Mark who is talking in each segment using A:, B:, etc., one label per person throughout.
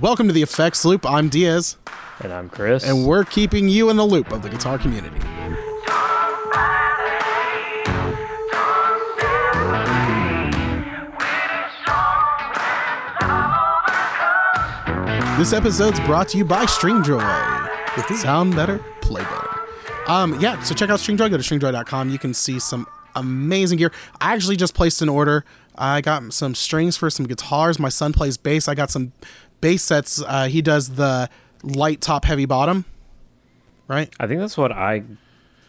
A: Welcome to the Effects Loop. I'm Diaz,
B: And I'm Chris.
A: and we're keeping you in the loop of the guitar community. This episode's brought to you by Stringjoy. Sound better, play better. Um, yeah, so check out Stringjoy. Go to stringjoy.com. You can see some amazing gear. I actually just placed an order. I got some strings for some guitars. My son plays bass. I got some bass sets. Uh, he does the light top, heavy bottom, right?
B: I think that's what I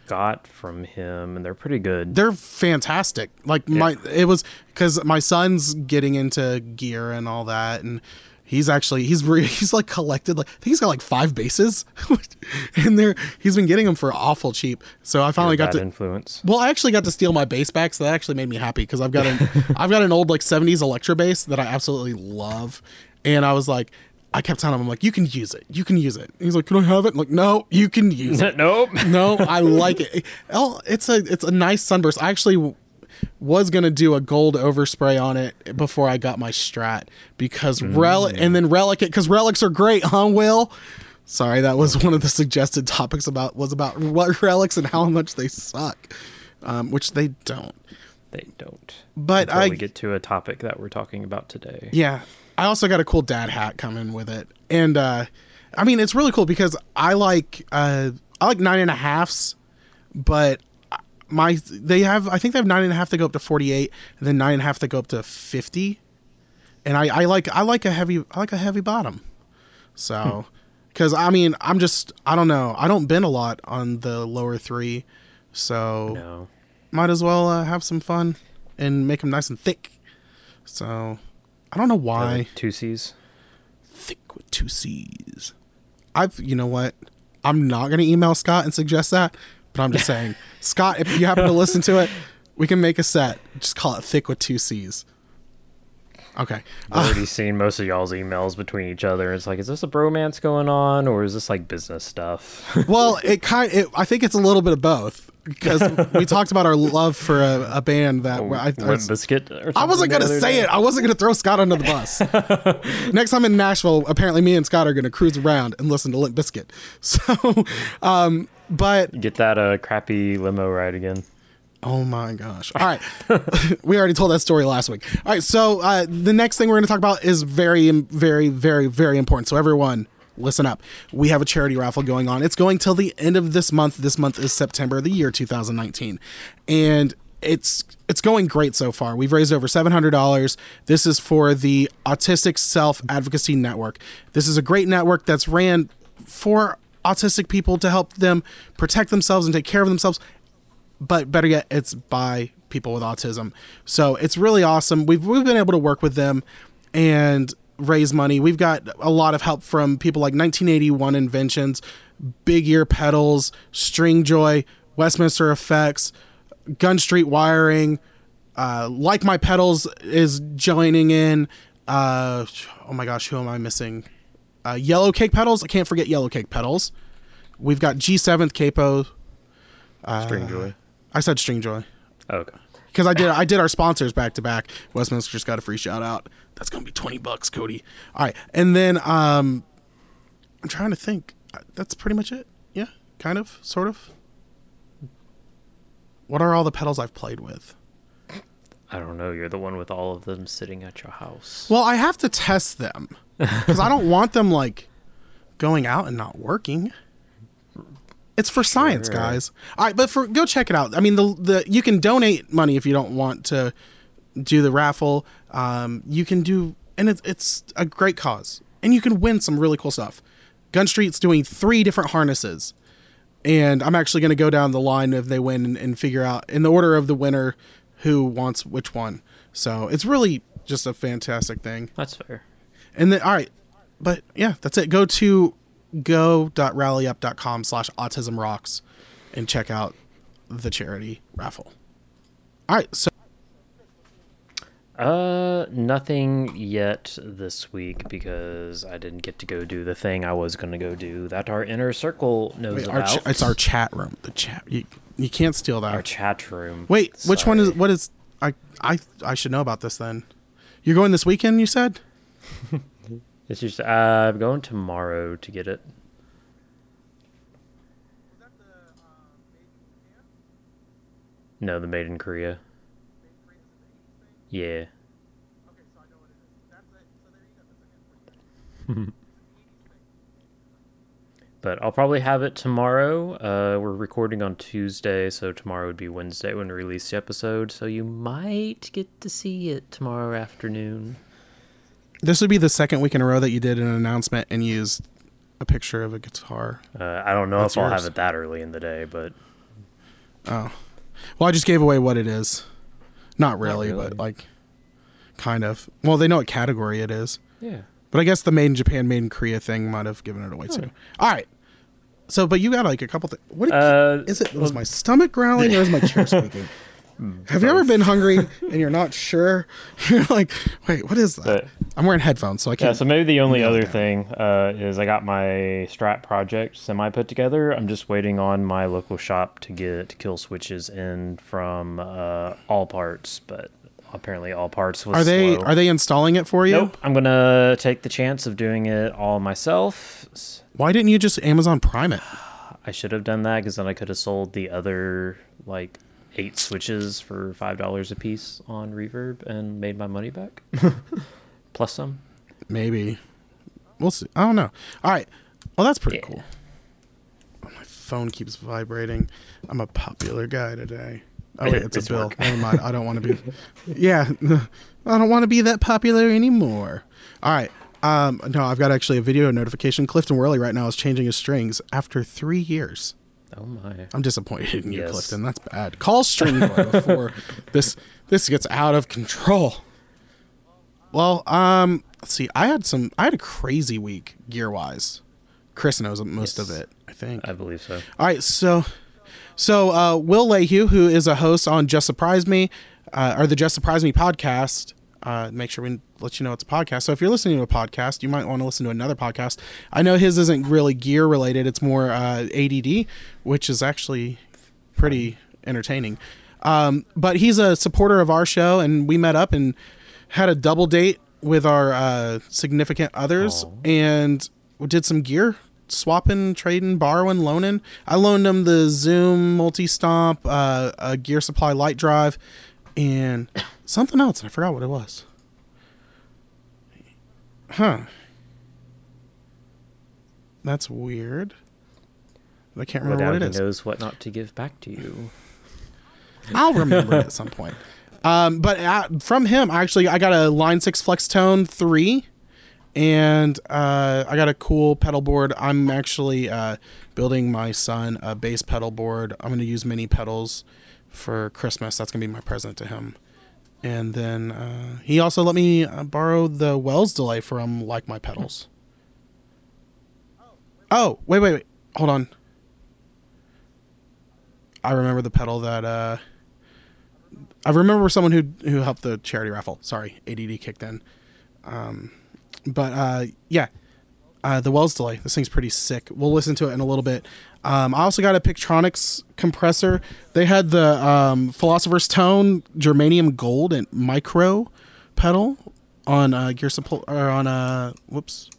B: got from him, and they're pretty good.
A: They're fantastic. Like my, it was because my son's getting into gear and all that, and he's actually he's re, he's like collected like I think he's got like five bases, and they're he's been getting them for awful cheap. So I finally got to.
B: influence.
A: Well, I actually got to steal my bass back, so that actually made me happy because I've got an I've got an old like '70s Electro bass that I absolutely love, and I was like, I kept telling him, I'm like, you can use it, you can use it. And he's like, can I have it? I'm like, no, you can use it.
B: nope.
A: no, I like it. Oh, it's a it's a nice sunburst. I actually was gonna do a gold overspray on it before I got my Strat because relic and then relic it because relics are great, huh? Will. Sorry, that was one of the suggested topics about was about what relics and how much they suck, um, which they don't.
B: They don't.
A: But
B: Until
A: I
B: we get to a topic that we're talking about today.
A: Yeah. I also got a cool dad hat coming with it. And uh I mean it's really cool because I like uh I like nine and a halfs, but my they have I think they have nine and a half to go up to forty eight and then nine and a half to go up to fifty. And I, I like I like a heavy I like a heavy bottom. So because I mean I'm just I don't know I don't bend a lot on the lower three, so
B: No.
A: might as well uh, have some fun and make them nice and thick. So I don't know why
B: Uh, two C's.
A: thick with two C's. I've you know what? I'm not gonna email Scott and suggest that, but I'm just saying, Scott, if you happen to listen to it, we can make a set. Just call it thick with two C's. Okay.
B: I've already seen most of y'all's emails between each other. It's like, is this a bromance going on, or is this like business stuff?
A: Well, it kind. It, I think it's a little bit of both because we talked about our love for a, a band that I, I,
B: Limp Bizkit or
A: I wasn't gonna say
B: day?
A: it. I wasn't gonna throw Scott under the bus. Next time in Nashville, apparently me and Scott are gonna cruise around and listen to Limp Bizkit. So, um, but
B: Get that uh, crappy limo ride again.
A: oh my gosh! All right, we already told that story last week. All right, so uh, the next thing we're gonna talk about is very, very, very, very important. So everyone. Listen up. We have a charity raffle going on. It's going till the end of this month. This month is September, of the year 2019. And it's it's going great so far. We've raised over $700. This is for the Autistic Self Advocacy Network. This is a great network that's ran for autistic people to help them protect themselves and take care of themselves but better yet, it's by people with autism. So it's really awesome. We've we've been able to work with them and raise money. We've got a lot of help from people like 1981 Inventions, Big Ear Pedals, Stringjoy, Westminster Effects, Gun Street Wiring. Uh, like my pedals is joining in. Uh, oh my gosh, who am I missing? Uh, Yellow Cake Pedals. I can't forget Yellow Cake Pedals. We've got G7th Capo.
B: Stringjoy.
A: I said Stringjoy
B: Oh, okay.
A: because I did I did our sponsors back to back. Westminster just got a free shout out. That's gonna be twenty bucks, Cody. All right, and then um, I'm trying to think. Uh, That's pretty much it. Yeah, kind of, sort of. What are all the pedals I've played with?
B: I don't know. You're the one with all of them sitting at your house.
A: Well, I have to test them because I don't want them like going out and not working. It's for science,
B: Sure.
A: guys. All right, but for go check it out. I mean, the the you can donate money if you don't want to do the raffle. Um, you can do, and it's it's a great cause, and you can win some really cool stuff. Gun Street's doing three different harnesses, and I'm actually going to go down the line if they win and, and figure out in the order of the winner who wants which one. So it's really just a fantastic thing.
B: That's fair.
A: And then, all right, but yeah, that's it. Go to go.rallyup.com slash autism rocks and check out the charity raffle. All right, so
B: Uh, nothing yet this week because I didn't get to go do the thing I was going to go do that our inner circle knows
A: wait, our
B: about.
A: ch- it's our chat room. The chat you, you can't steal that.
B: Our chat room.
A: wait, which one is what is I I I should know about this then. You're going this weekend, you said?
B: It's just uh, I'm going tomorrow to get it. No, the made in Korea. Yeah. But I'll probably have it tomorrow. Uh, we're recording on Tuesday, so tomorrow would be Wednesday when we release the episode. So you might get to see it tomorrow afternoon.
A: This would be the second week in a row that you did an announcement and used a picture of a guitar.
B: Uh, I don't know
A: That's
B: if I'll have it that early in the day, but
A: Oh. Well, I just gave away what it is. Not really,
B: really.
A: but like kind of. Well, they know what category it is.
B: yeah.
A: But I guess the made in Japan, made in Korea thing might have given it away too. All right. So, but you got like a couple things. What
B: Uh,
A: is it? Was my stomach growling or is my chair squeaking? Have you ever been hungry and you're not sure? You're like, wait, what is that? I'm wearing headphones, so I can't.
B: Yeah, so maybe the only other
A: down.
B: thing uh, is I got my Strat project semi put together. I'm just waiting on my local shop to get kill switches in from uh, All Parts, but apparently All Parts was
A: are they
B: slow.
A: are they installing it for you?
B: Nope. I'm gonna take the chance of doing it all myself.
A: Why didn't you just Amazon Prime it?
B: I should have done that because then I could have sold the other like eight switches for five dollars a piece on Reverb and made my money back, plus some.
A: Maybe. We'll see. I don't know. All right. Well, that's pretty
B: Yeah.
A: cool. Oh, my phone keeps vibrating. I'm a popular guy today. Oh wait, it's,
B: It's
A: a bill. Never mind. I don't want to be. Yeah, I don't want to be that popular anymore. All right. Um, no, I've got actually a video notification. Clifton Worley right now is changing his strings after three years.
B: Oh my.
A: I'm disappointed in you,
B: Yes.
A: Clifton. That's bad. Call string before this this gets out of control. Well, um, let's see. I had some. I had a crazy week gear wise. Chris knows most of it. I think.
B: I believe so.
A: All right, so so uh, Will Lehue, who is a host on Just Surprise Me, uh, or the Just Surprise Me podcast. Uh, make sure we let you know it's a podcast. So if you're listening to a podcast, you might want to listen to another podcast. I know his isn't really gear related; it's more uh, ADD, which is actually pretty entertaining. Um, but he's a supporter of our show, and we met up and had a double date with our uh, significant others,
B: Aw.
A: and we did some gear swapping, trading, borrowing, loaning. I loaned him the Zoom multi stomp, uh, a Gear Supply light drive, and something else. I forgot what it was. Huh. That's weird. I can't remember
B: Without
A: what it is.
B: knows what not to give back to you.
A: I'll remember it at some point. Um, but uh, from him, actually, I got a Line Six Flextone three, and uh, I got a cool pedal board. I'm actually uh, building my son a bass pedal board. I'm going to use mini pedals for Christmas. That's going to be my present to him. And then uh, he also let me uh, borrow the Wells delay from Like My Pedals. Oh, wait, wait, wait. Hold on. I remember the pedal that uh I remember someone who who helped the charity raffle. Sorry, ADD kicked in. Um but uh yeah. Uh, the Wells delay. This thing's pretty sick. We'll listen to it in a little bit. Um, I also got a Pigtronix compressor. They had the um, Philosopher's Tone Germanium Gold and Micro pedal on uh, Gear Supply or on uh, whoops,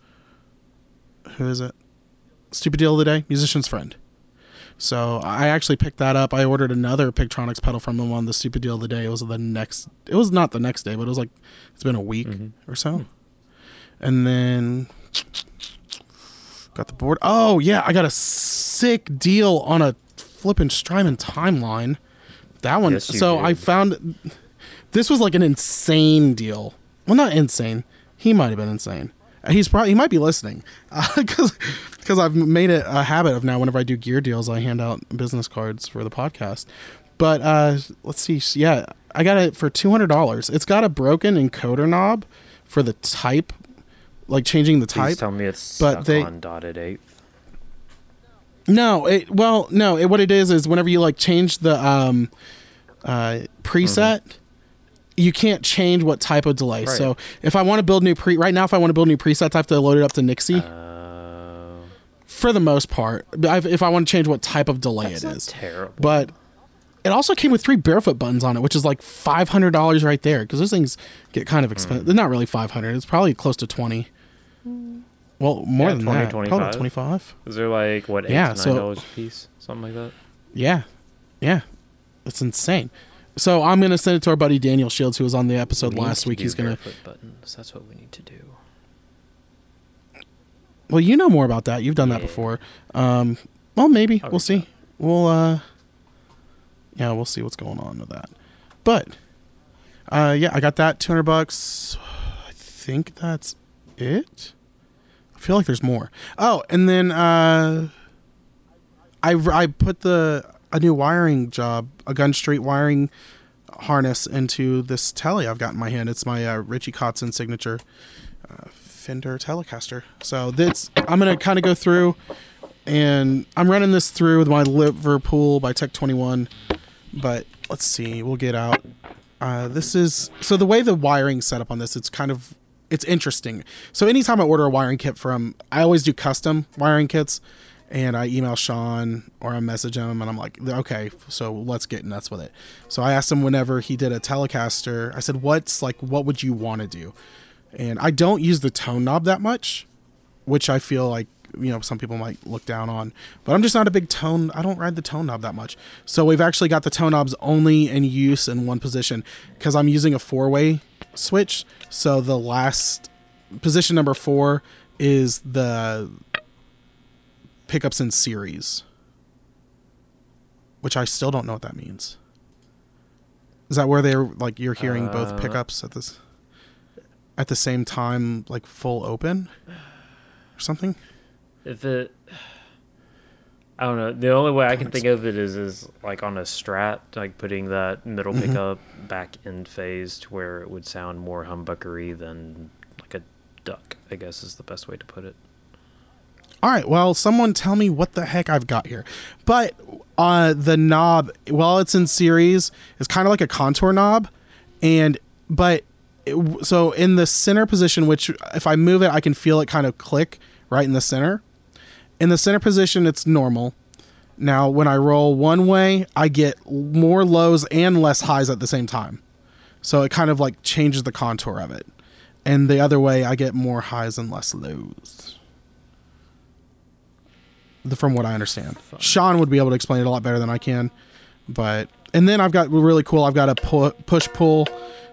A: who is it? Stupid deal of the day, musician's friend. So I actually picked that up. I ordered another Pigtronix pedal from them on the stupid deal of the day. It was the next. It was not the next day, but it was like it's been a week or so. And then got the board. Oh yeah, I got a sick deal on a flippin' Strymon timeline. That one.
B: Yes,
A: so I found this was like an insane deal. Well, not insane. He might have been insane. Uh, He's probably he might be listening because because I've made it a habit of now whenever I do gear deals I hand out business cards for the podcast. But uh, let's see. Yeah, I got it for two hundred dollars. It's got a broken encoder knob for the type, like changing the type.
B: Please tell me it's
A: but they-
B: on dotted eighth.
A: No, it well, no. It, what it is is whenever you like change the um, uh, preset, you can't change what type of delay.
B: Right.
A: So if I want to build new pre right now, if I want to build new presets, I have to load it up to Nixie
B: Uh,
A: for the most part. I've, if I want to change what type of delay it is,
B: terrible.
A: but it also came with three barefoot buttons on it, which is like five hundred dollars right there because those things get kind of expensive. They're not really five hundred; it's probably close to twenty. Well, more
B: Yeah,
A: than
B: 20,
A: that. Probably
B: 25.
A: 25.
B: Is there like what eight
A: Yeah,
B: to nine
A: so-
B: dollars a piece, something like that?
A: Yeah. Yeah. It's insane. So I'm going to send it to our buddy Daniel Shields, who was on the episode
B: We
A: last week. He's going to.
B: barefoot buttons. That's what we need to do.
A: Well, you know more about that. You've done that before. Um, well, maybe.
B: I'll
A: we'll see.
B: out.
A: We'll, uh, yeah, we'll see what's going on with that. But, uh, yeah, I got that 200 bucks. I think that's it. I feel like there's more. Oh, and then, uh, I, I put the, a new wiring job, a Gun Street wiring harness into this telly I've got in my hand. It's my uh, Richie Kotzen signature uh, Fender Telecaster. So this I'm gonna kind of go through, and I'm running this through with my Liverpool by Tech 21. But let's see, we'll get out. Uh, this is so the way the wiring set up on this. It's kind of it's interesting. So anytime I order a wiring kit from, I always do custom wiring kits, and I email Sean or I message him, and I'm like, okay, so let's get nuts with it. So I asked him whenever he did a Telecaster, I said, what's like, what would you want to do? And I don't use the tone knob that much, which I feel like you know some people might look down on but i'm just not a big tone i don't ride the tone knob that much so we've actually got the tone knobs only in use in one position because i'm using a four way switch. So the last position number four is the pickups in series which i still don't know what that means. Is that where they're like you're hearing both
B: Uh,
A: pickups at this at the same time like full open or something?
B: If it, I don't know. The only way I can think of it is is like on a strat, like putting that middle
A: Mm-hmm.
B: pickup back in phase to where it would sound more humbuckery than like a duck. I guess is the best way to put it.
A: All right, well, someone tell me what the heck I've got here. But uh, the knob, while it's in series, is kind of like a contour knob, and but it, so in the center position, which if I move it, I can feel it kind of click right in the center. In the center position, it's normal. Now, when I roll one way, I get more lows and less highs at the same time. So it kind of like changes the contour of it. And the other way, I get more highs and less lows the- from what I understand. Sean would be able to explain it a lot better than I can. But and then I've got really cool. I've got a pu- push pull.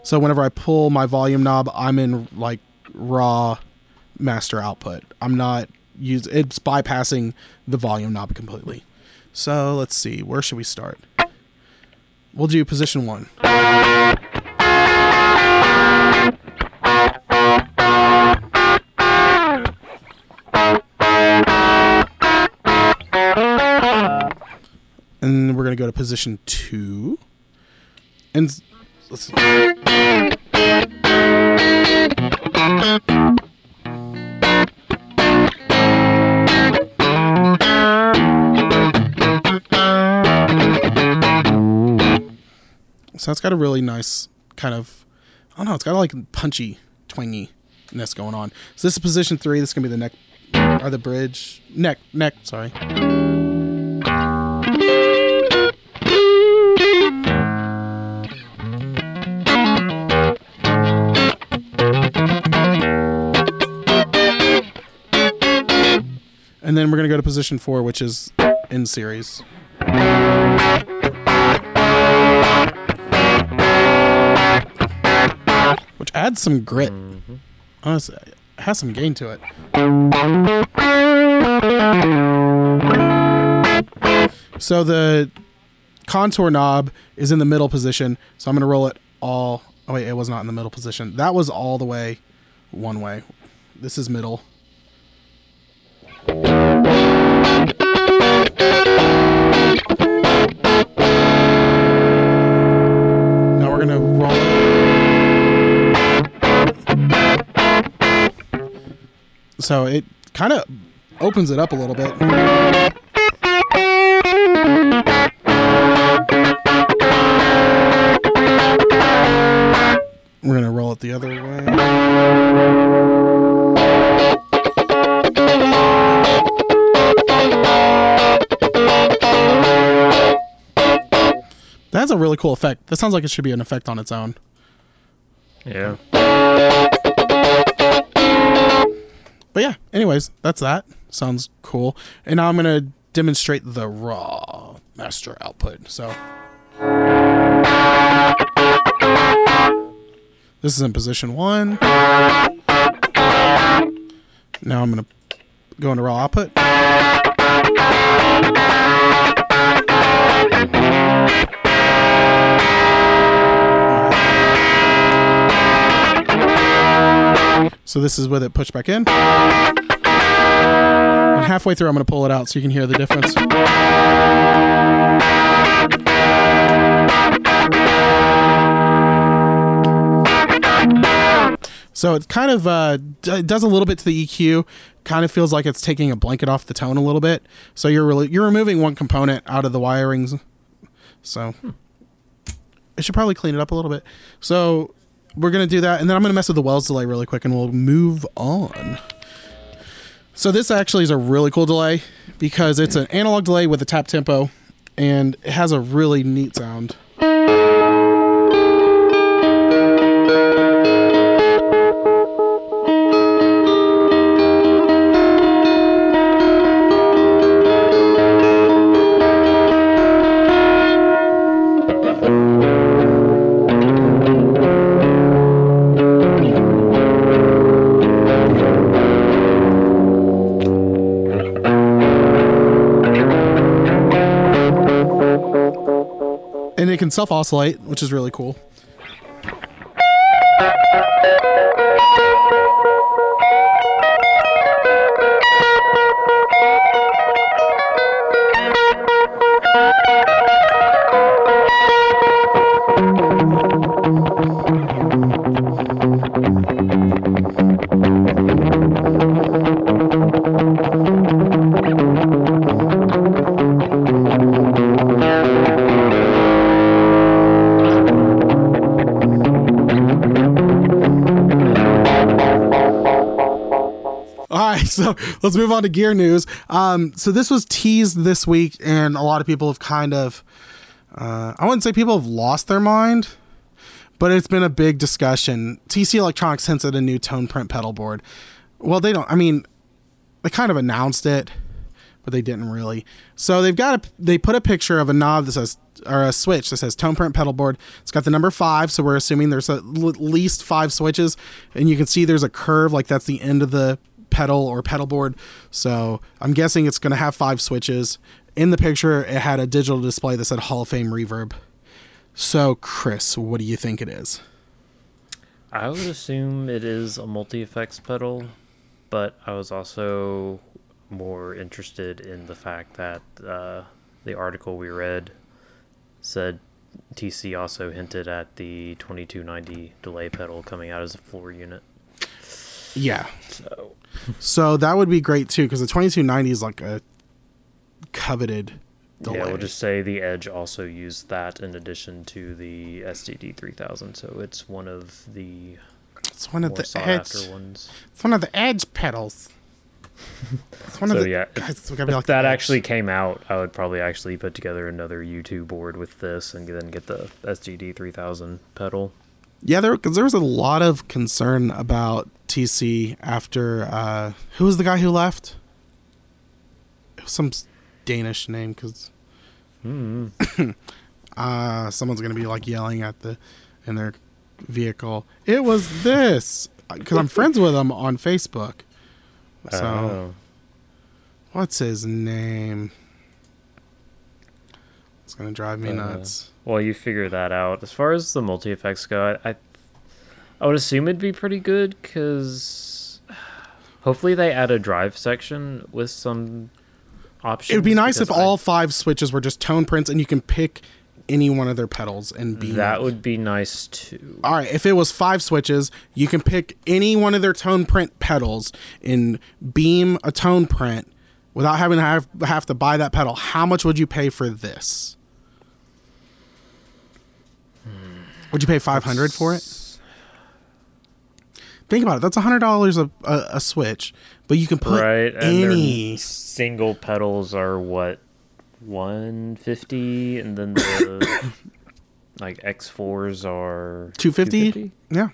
A: So whenever I pull my volume knob, I'm in like raw master output. I'm not use it's bypassing the volume knob completely. So let's see, where should we start? We'll do position one. And we're gonna go to position two. And let's So it's got a really nice kind of, I don't know, it's got a, like punchy twangy twanginess going on. So this is position three. This is gonna be the neck or the bridge neck neck. Sorry. And then we're gonna go to position four, which is in series. Adds some grit. Mm-hmm. Honestly, it has some gain to it. So the contour knob is in the middle position. So I'm going to roll it all. Oh, wait, it was not in the middle position. That was all the way one way. This is middle. So it kind of opens it up a little bit. We're going to roll it the other way. That's a really cool effect. That sounds like it should be an effect on its own.
B: Yeah.
A: But yeah, anyways, that's that. Sounds cool. And now I'm going to demonstrate the raw master output. So this is in position one. Now I'm going to go into raw output. So this is with it pushed back in. And halfway through, I'm going to pull it out so you can hear the difference. So it kind of uh, d- does a little bit to the EQ. Kind of feels like it's taking a blanket off the tone a little bit. So you're really you're removing one component out of the wirings. So it should probably clean it up a little bit. So we're gonna do that, and then I'm gonna mess with the Wells delay really quick, and we'll move on. So this actually is a really cool delay because it's an analog delay with a tap tempo, and it has a really neat sound. Can self oscillate, which is really cool. so let's move on to gear news. Um, so this was teased this week, and a lot of people have kind of, uh, I wouldn't say people have lost their mind, but it's been a big discussion. TC Electronics hints at a new tone print pedal board. Well, they don't. I mean, they kind of announced it, but they didn't really. So they've got a, they put a picture of a knob that says or a switch that says tone print pedal board. It's got the number five, so we're assuming there's at least five switches, and you can see there's a curve like that's the end of the pedal or pedal board. So I'm guessing it's going to have five switches. In the picture, it had a digital display that said Hall of Fame Reverb. So, Chris, what do you think it is?
B: I would assume it is a multi effects pedal, but I was also more interested in the fact that uh, the article we read said TC also hinted at the 2290 delay pedal coming out as a floor unit.
A: Yeah.
B: So
A: So that would be great too, because the 2290 is like a coveted delay.
B: yeah, we'll just say the Edge also used that in addition to the SDD 3000. So it's one of the
A: it's one of the edge.
B: ones.
A: It's one of the edge pedals. It's one
B: So
A: of the
B: yeah,
A: guys,
B: if,
A: it's gotta be
B: if
A: like
B: that actually came out, I would probably actually put together another U2 board with this and then get the SDD 3000 pedal.
A: Yeah, there because there was a lot of concern about TC after uh who was the guy who left? Some Danish name because
B: Hmm.
A: uh someone's gonna be like yelling at the in their vehicle. It was this because I'm friends with him on Facebook. So
B: Oh.
A: what's his name? It's gonna drive me
B: Uh,
A: nuts.
B: well, you figure that out. As far as the multi effects go, I, I, I would assume it'd be pretty good because hopefully they add a drive section with some options.
A: It would be nice if
B: I-
A: all five switches were just tone prints and you can pick any one of their pedals and beam
B: that would be nice too.
A: All right, if it was five switches, you can pick any one of their tone print pedals and beam a tone print without having to have, have to buy that pedal. How much would you pay for this? Would you pay 500 for it? Think about it. That's $100 a, a, a switch, but you can put
B: right,
A: any
B: single pedals are what 150 and then the like X4s are
A: 250? Yeah.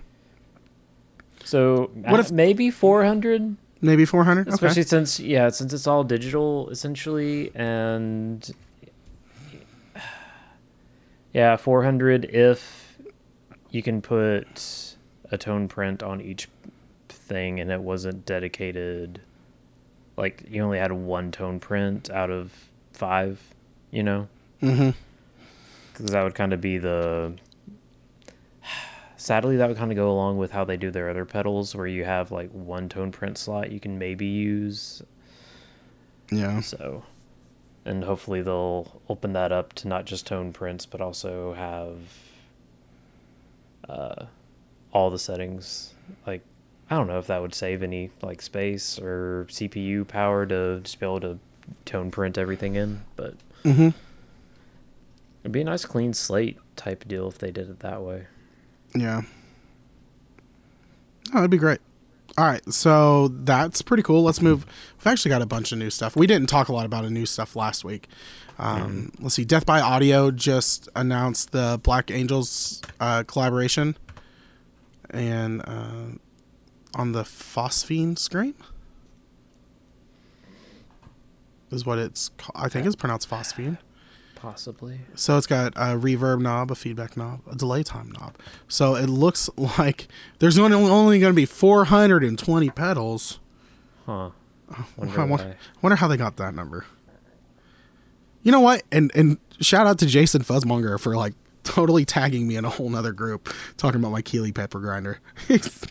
B: So
A: What if-
B: if maybe 400
A: Maybe 400.
B: especially
A: Okay.
B: since yeah, since it's all digital essentially, and yeah, 400 if you can put a tone print on each thing, and it wasn't dedicated. Like you only had one tone print out of five, you know.
A: Mm-hmm.
B: because that would kind of be the sadly that would kind of go along with how they do their other pedals where you have like one tone print slot you can maybe use
A: Yeah.
B: so and hopefully they'll open that up to not just tone prints but also have uh, all the settings like i don't know if that would save any like space or cpu power to just be able to tone print everything in but
A: Mm-hmm.
B: It'd be a nice clean slate type deal if they did it that way.
A: Yeah. Oh, that'd be great. All right, so that's pretty cool. Let's move. We've actually got a bunch of new stuff. We didn't talk a lot about a new stuff last week. Um, Let's see. Death by Audio just announced the Black Angels uh, collaboration, and uh, on the Phosphine screen is what it's. ca- I think it's pronounced Phosphine.
B: Possibly.
A: So it's got a reverb knob, a feedback knob, a delay time knob. So it looks like there's only, only going to be 420 pedals.
B: Huh. Wonder
A: I wonder, wonder how they got that number. You know what? And and shout out to Jason Fuzzmonger for like totally tagging me in a whole nother group talking about my Keeley pepper grinder. He's,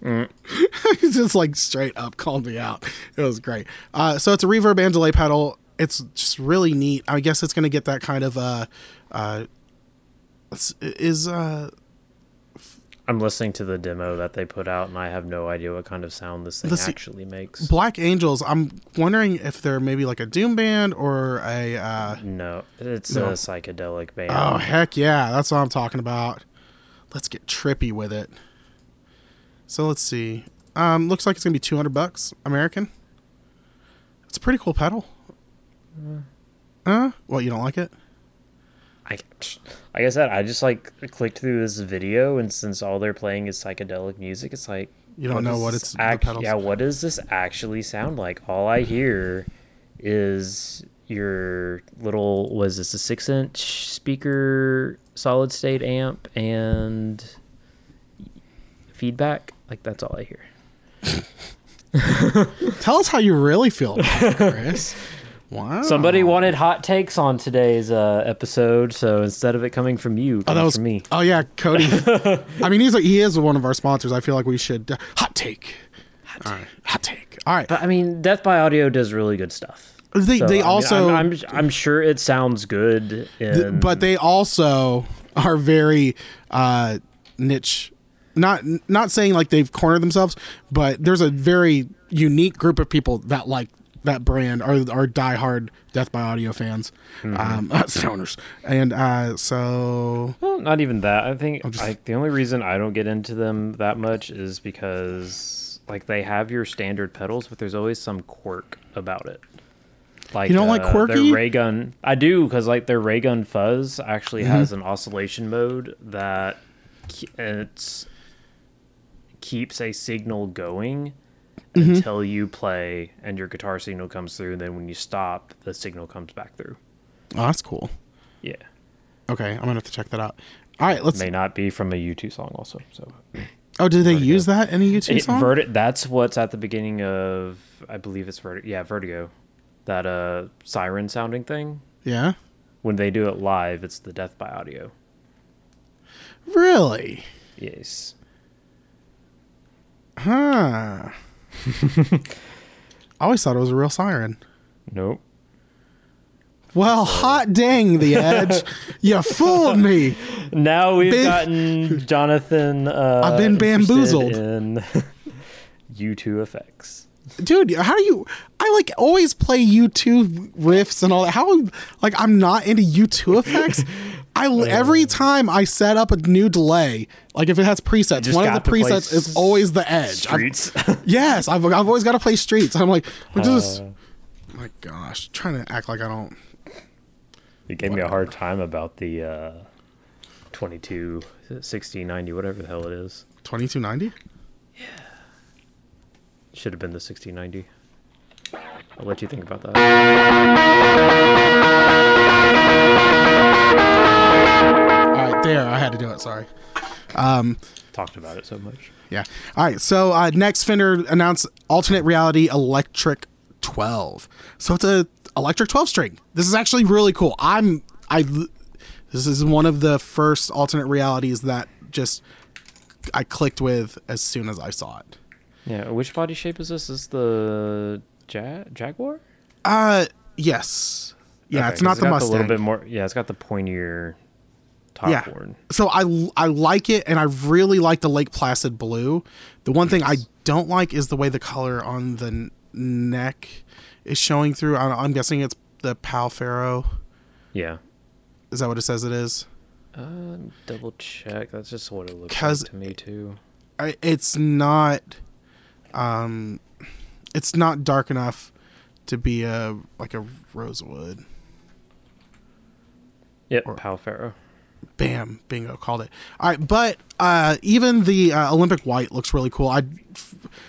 A: he's just like straight up called me out. It was great. Uh, so it's a reverb and delay pedal. It's just really neat. I guess it's going to get that kind of uh, uh, is uh,
B: I'm listening to the demo that they put out, and I have no idea what kind of sound this thing
A: Let's
B: actually makes.
A: Black Angels. I'm wondering if they're maybe like a doom band or a. Uh,
B: no, it's
A: No.
B: a psychedelic band.
A: Oh heck yeah, that's what I'm talking about. Let's get trippy with it. So let's see. Um, looks like it's gonna be 200 bucks American. It's a pretty cool pedal. Uh, what you don't like it?
B: I, like I said, I just like clicked through this video, and since all they're playing is psychedelic music, it's like
A: You don't know what it's
B: act- yeah. What does this actually sound like? All I hear is your little was this a six inch speaker solid state amp and feedback? Like that's all I hear.
A: Tell us how you really feel about it, Chris. wow.
B: Somebody wanted hot takes on today's uh, episode, so instead of it coming from you, it
A: Oh, that was
B: from me.
A: Oh yeah, Cody. I mean, he's like he is one of our sponsors. I feel like we should uh, hot take. All right, hot take. All right.
B: But I mean, Death by Audio does really good stuff.
A: They
B: So,
A: they
B: I mean,
A: also
B: I'm, I'm I'm sure it sounds good. In,
A: but they also are very uh, niche. Not not saying like they've cornered themselves, but there's a very unique group of people that like that brand are are diehard Death by Audio fans,
B: Mm-hmm.
A: um, stoners, and uh, so
B: well, not even that. I think
A: just-
B: like the only reason I don't get into them that much is because like they have your standard pedals, but there's always some quirk about it. Like
A: You don't like
B: uh,
A: quirky?
B: Their ray gun, I do because like their ray gun fuzz actually
A: Mm-hmm.
B: has an oscillation mode that ke- it's keeps a signal going
A: Mm-hmm.
B: until you play and your guitar signal comes through. And then when you stop, the signal comes back through.
A: oh, that's cool.
B: Yeah,
A: Okay, I'm gonna have to check that out. All right, let's.
B: may not be from a U2 song also. So
A: Oh, did they use that in a U2
B: It-
A: song?
B: Verti- that's what's at the beginning of I believe it's Vertigo. Yeah, Vertigo. That uh siren sounding thing.
A: yeah,
B: When they do it live, it's the death by audio.
A: really?
B: Yes.
A: Huh. I always thought it was a real siren.
B: Nope.
A: Well, hot dang, the edge. you fooled me.
B: Now we've gotten Jonathan. Uh,
A: I've been bamboozled.
B: in U2 effects.
A: Dude, how do you I like always play U2 riffs and all that. How like I'm not into U2 effects. I every time I set up a new delay, like if it has presets, one of the presets is always the edge. I've- yes, I've, I've always got to play streets. I'm like, I'm just
B: Uh.
A: my gosh, trying to act like I don't.
B: you gave me a hard time about the uh, 22, 60, 90, whatever the hell it is.
A: 2290? Yeah.
B: Should have been the 6090. I'll let you think about that.
A: All right, there. I had to do it. Sorry.
B: Um, Talked about it so much.
A: Yeah. All right. So uh, next, Fender announced alternate reality electric 12. So it's a electric 12 string. This is actually really cool. I'm I. This is one of the first alternate realities that just I clicked with as soon as I saw it.
B: Yeah, which body shape is this? Is the ja- Jaguar?
A: Uh, yes. Yeah,
B: Okay,
A: it's not
B: 'cause
A: the
B: got
A: Mustang.
B: A little bit more. Yeah, it's got the pointier top
A: yeah. So I I like it, and I really like the Lake Placid blue. The one thing I don't like is the way the color on the n- neck is showing through. I, I'm guessing it's the Pau Ferro.
B: Yeah.
A: Is that what it says it is?
B: Uh, double check. That's just what it looks like to me too.
A: I, it's not. Um, it's not dark enough to be a like a rosewood.
B: Yep,
A: or-
B: Pau Ferro.
A: Bam, bingo, called it. All right, but uh, even the uh, Olympic white looks really cool. I.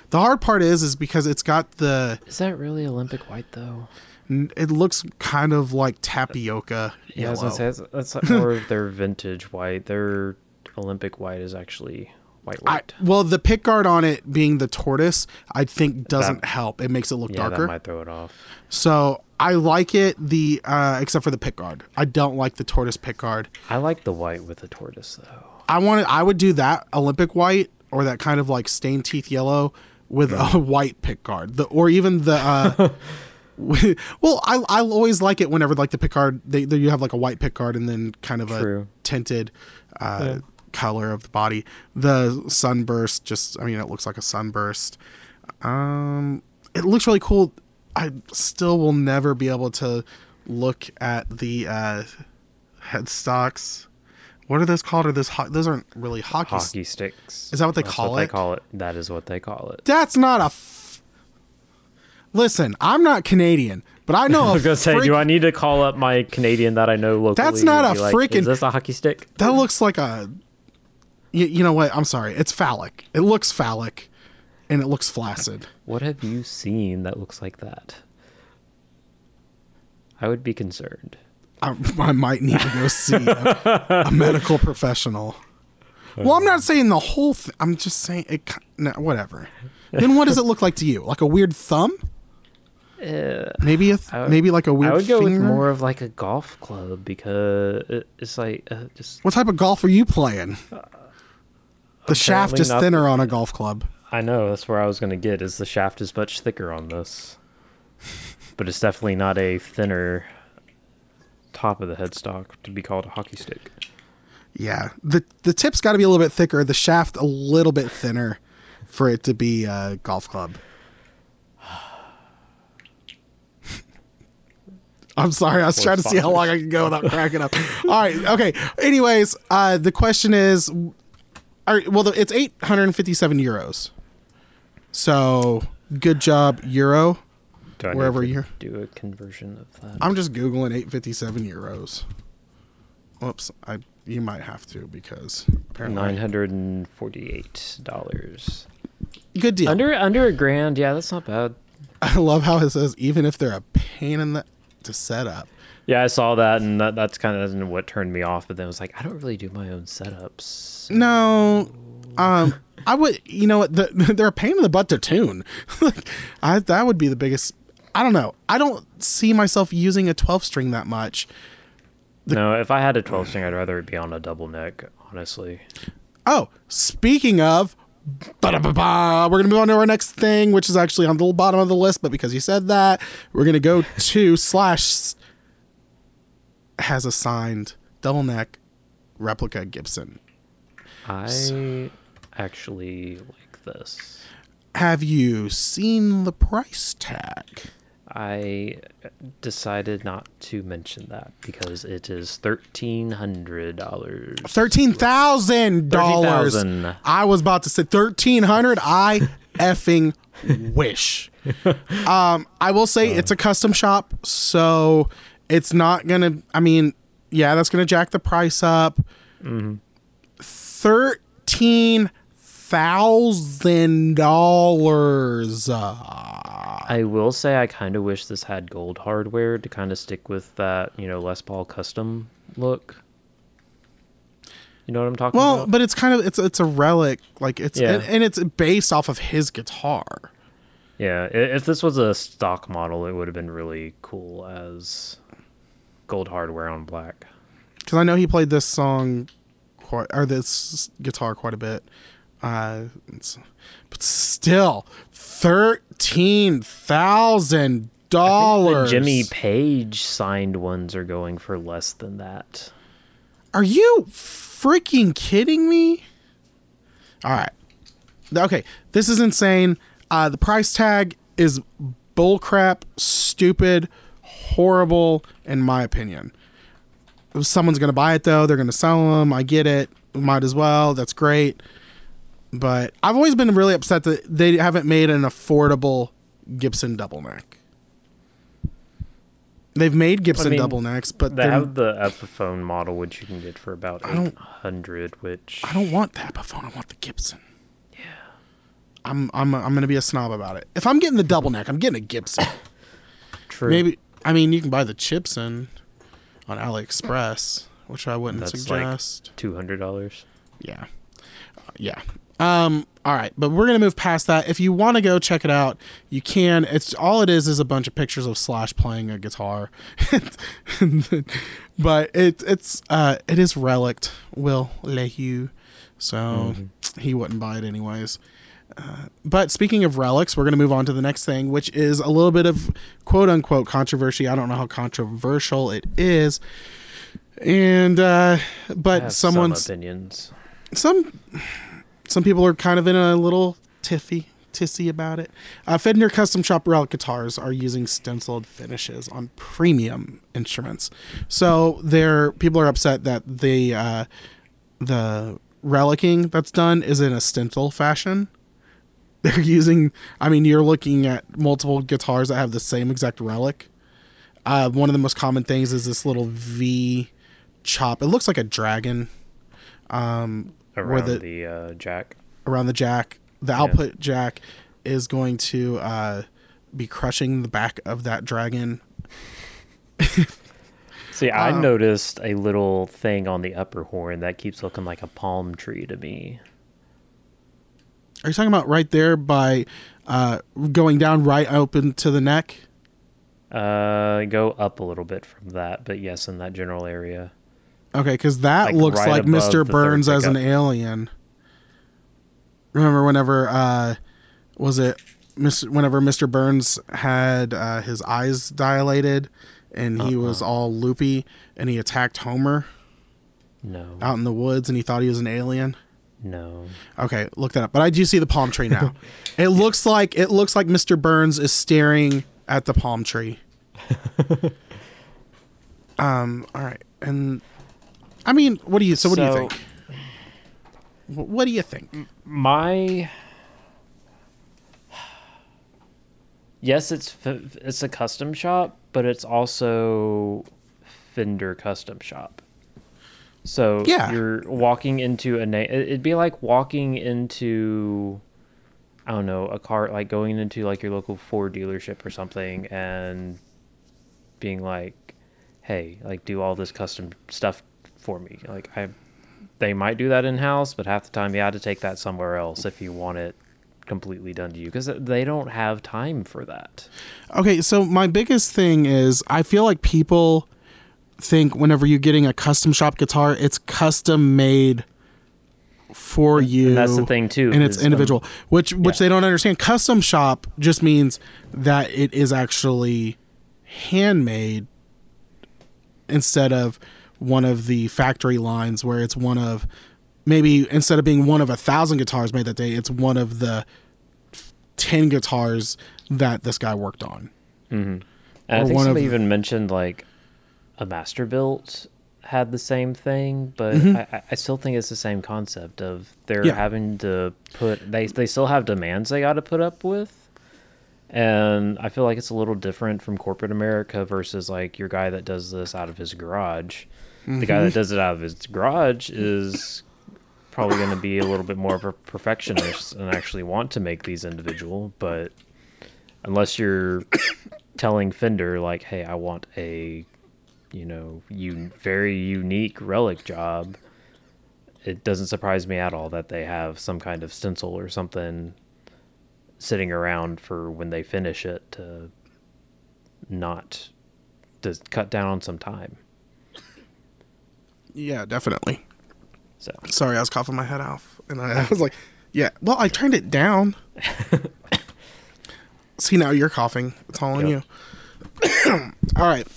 A: The hard part is, is because it's got the.
B: Is that really Olympic white though?
A: It looks kind of like tapioca.
B: Yeah, I was gonna say that's, that's like more of their vintage white. Their Olympic white is actually white
A: I,
B: white.
A: well, the pick guard on it being the tortoise, I think doesn't
B: That-
A: help. It makes it look
B: yeah,
A: darker.
B: that might throw it off.
A: So I like it. The uh, except for the pick guard, I don't like the tortoise pick guard.
B: I like the white with the tortoise though.
A: I wanted. I would do that Olympic white or that kind of like stained teeth yellow with a white pick guard. The or even the. Uh, well, I I always like it whenever like the pick guard they, they you have like a white pick guard and then kind of a tinted uh,
B: Yeah.
A: color of the body. The sunburst just I mean it looks like a sunburst. Um, it looks really cool. I still will never be able to look at the uh, headstocks. What are those called? Are those ho- those aren't really hockey?
B: Hockey sticks.
A: Is that what they
B: That's
A: call
B: what
A: it?
B: They call it. That is what they call it.
A: That's not a. F- Listen, I'm not Canadian, but I know.
B: I was gonna say,
A: freak-
B: do I need to call up my Canadian that I know locally?
A: That's not a
B: like,
A: freaking-
B: Is this a hockey stick?
A: That looks like a. You, you know what? I'm sorry. It's phallic. It looks phallic, and it looks flaccid.
B: What have you seen that looks like that? I would be concerned.
A: I, I might need to go see a, a medical professional. Well, I'm not saying the whole thing. I'm just saying it. No, whatever. Then what does it look like to you? Like a weird thumb? maybe a th-
B: would-
A: maybe like a weird.
B: I would go
A: finger?
B: with more of like a golf club because it's like uh, just.
A: What type of golf are you playing? The shaft is thinner on a golf club.
B: I know that's where I was gonna get. Is the shaft is much thicker on this, but it's definitely not a thinner top of the headstock to be called a hockey stick.
A: Yeah, the the tip's got to be a little bit thicker. The shaft a little bit thinner for it to be a golf club. I'm sorry. I was trying to see how long I can go without cracking up. All right. Okay. Anyways, uh, the question is, well, it's 857 euros. So good job, euro.
B: Do
A: Wherever you're-
B: do a conversion of that.
A: I'm just googling 857 euros. Whoops. I you might have to because apparently
B: Nine hundred and forty-eight dollars.
A: good deal.
B: Under under a grand, yeah, that's not bad.
A: I love how it says even if they're a pain in the to set up.
B: Yeah, I saw that, and that, that's kind of what turned me off. But then I was like, I don't really do my own setups.
A: No, um, I would. You know? The, they're a pain in the butt to tune. I that would be the biggest. I don't know. I don't see myself using a 12 string that much.
B: no, if I had a twelve string, I'd rather it be on a double neck. Honestly,
A: Oh, speaking of, we're gonna move on to our next thing, which is actually on the bottom of the list. But because you said that, we're gonna go to Slash has a signed double neck replica Gibson.
B: I actually like this.
A: Have you seen the price tag?
B: I decided not to mention that because it is thirteen hundred dollars.
A: Thirteen thousand dollars.
B: $13,000.
A: I was about to say thirteen hundred. I effing wish. Um, I will say it's a custom shop, so it's not gonna. I mean, yeah, that's gonna jack the price up. Thirteen thousand dollars.
B: I will say I kind of wish this had gold hardware to kind of stick with that, you know, Les Paul custom look. You know what I'm talking
A: well,
B: about?
A: Well, but it's kind of it's it's a relic, like it's
B: Yeah.
A: and, and it's based off of his guitar.
B: Yeah, if this was a stock model, it would have been really cool as gold hardware on black.
A: because I know he played this song quite or this guitar quite a bit. Uh, but still, thirteen thousand dollars.
B: Jimmy Page signed ones are going for less than that.
A: Are you freaking kidding me? All right. Okay, this is insane. Uh, the price tag is bullcrap, stupid, horrible, in my opinion. If someone's going to buy it, though, they're going to sell them. I get it. Might as well. That's great. But I've always been really upset that they haven't made an affordable Gibson double neck. They've made Gibson
B: mean,
A: double necks, but
B: They have the Epiphone model, which you can get for about
A: I
B: eight hundred. Which
A: I don't want the Epiphone. I want the Gibson. Yeah. I'm I'm I'm gonna be a snob about it. If I'm getting the double neck, I'm getting a Gibson.
B: true.
A: Maybe I mean you can buy the Chibson on AliExpress, which I wouldn't
B: That's like-
A: suggest.
B: two hundred dollars.
A: yeah. Uh, yeah. Um all right, but we're going to move past that. If you want to go check it out, you can. It's all it is is a bunch of pictures of Slash playing a guitar. but it it's uh it is relict Will Lehue. So he wouldn't buy it anyways. Uh, but speaking of relics, we're going to move on to the next thing, which is a little bit of quote unquote controversy. I don't know how controversial it is. And uh but someone's
B: some opinions.
A: some some people are kind of in a little tiffy tissy about it. Uh, Fender Custom Shop relic guitars are using stenciled finishes on premium instruments, so they're people are upset that the uh, the relicing that's done is in a stencil fashion. They're using. I mean, you're looking at multiple guitars that have the same exact relic. Uh, one of the most common things is this little V chop. It looks like a dragon. Um,
B: around
A: the,
B: the, uh, jack.
A: around the jack. The output jack is going to uh, be crushing the back of that dragon.
B: See, I
A: Uh,
B: noticed a little thing on the upper horn that keeps looking like a palm tree to me.
A: Are you talking about right there by uh, going down right open to the neck?
B: Uh, go up a little bit from that, but yes, in that general area.
A: Okay, because that
B: Like
A: looks
B: right
A: like Mr. Burns as an alien. Remember whenever uh, was it Mr. whenever Mr. Burns had uh, his eyes dilated and he was
B: Uh-uh.
A: all loopy and he attacked Homer
B: No,
A: out in the woods and he thought he was an alien?
B: no.
A: Okay, look that up. But I do see the palm tree now. it looks like it looks like Mr. Burns is staring at the palm tree. um. All right, and I mean, what do you? So, what do you think? What do you think?
B: My yes, it's it's a custom shop, but it's also Fender custom shop. So
A: Yeah.
B: you're walking into a na- it'd be like walking into I don't know a car like going into like your local Ford dealership or something and being like, hey, like do all this custom stuff for me. Like I they might do that in house, but half the time you had to take that somewhere else if you want it completely done to you because they don't have time for that.
A: Okay, so my biggest thing is I feel like people think whenever you're getting a custom shop guitar, it's custom made for you.
B: And that's the thing too.
A: and it's
B: is, um,
A: individual, which which
B: yeah.
A: they don't understand. Custom shop just means that it is actually handmade instead of one of the factory lines where it's one of maybe instead of being one of a thousand guitars made that day, it's one of the ten guitars that this guy worked on.
B: And I think
A: one of
B: somebody even mentioned like a master built had the same thing, but
A: Mm-hmm.
B: I, I- I still think it's the same concept of they're
A: Yeah.
B: having to put they they still have demands they got to put up with. And I feel like it's a little different from corporate America versus like your guy that does this out of his garage. The guy
A: Mm-hmm.
B: that does it out of his garage is probably going to be a little bit more of a perfectionist and actually want to make these individual. But unless you're telling Fender like, "Hey, I want a, you know, you very unique relic job," it doesn't surprise me at all that they have some kind of stencil or something sitting around for when they finish it to not to cut down on some time.
A: Yeah, definitely.
B: So
A: Sorry, I was coughing my head off, and I, I was like, "Yeah." Well, I turned it down. See, now you're coughing. It's all on
B: Yep.
A: you. all right.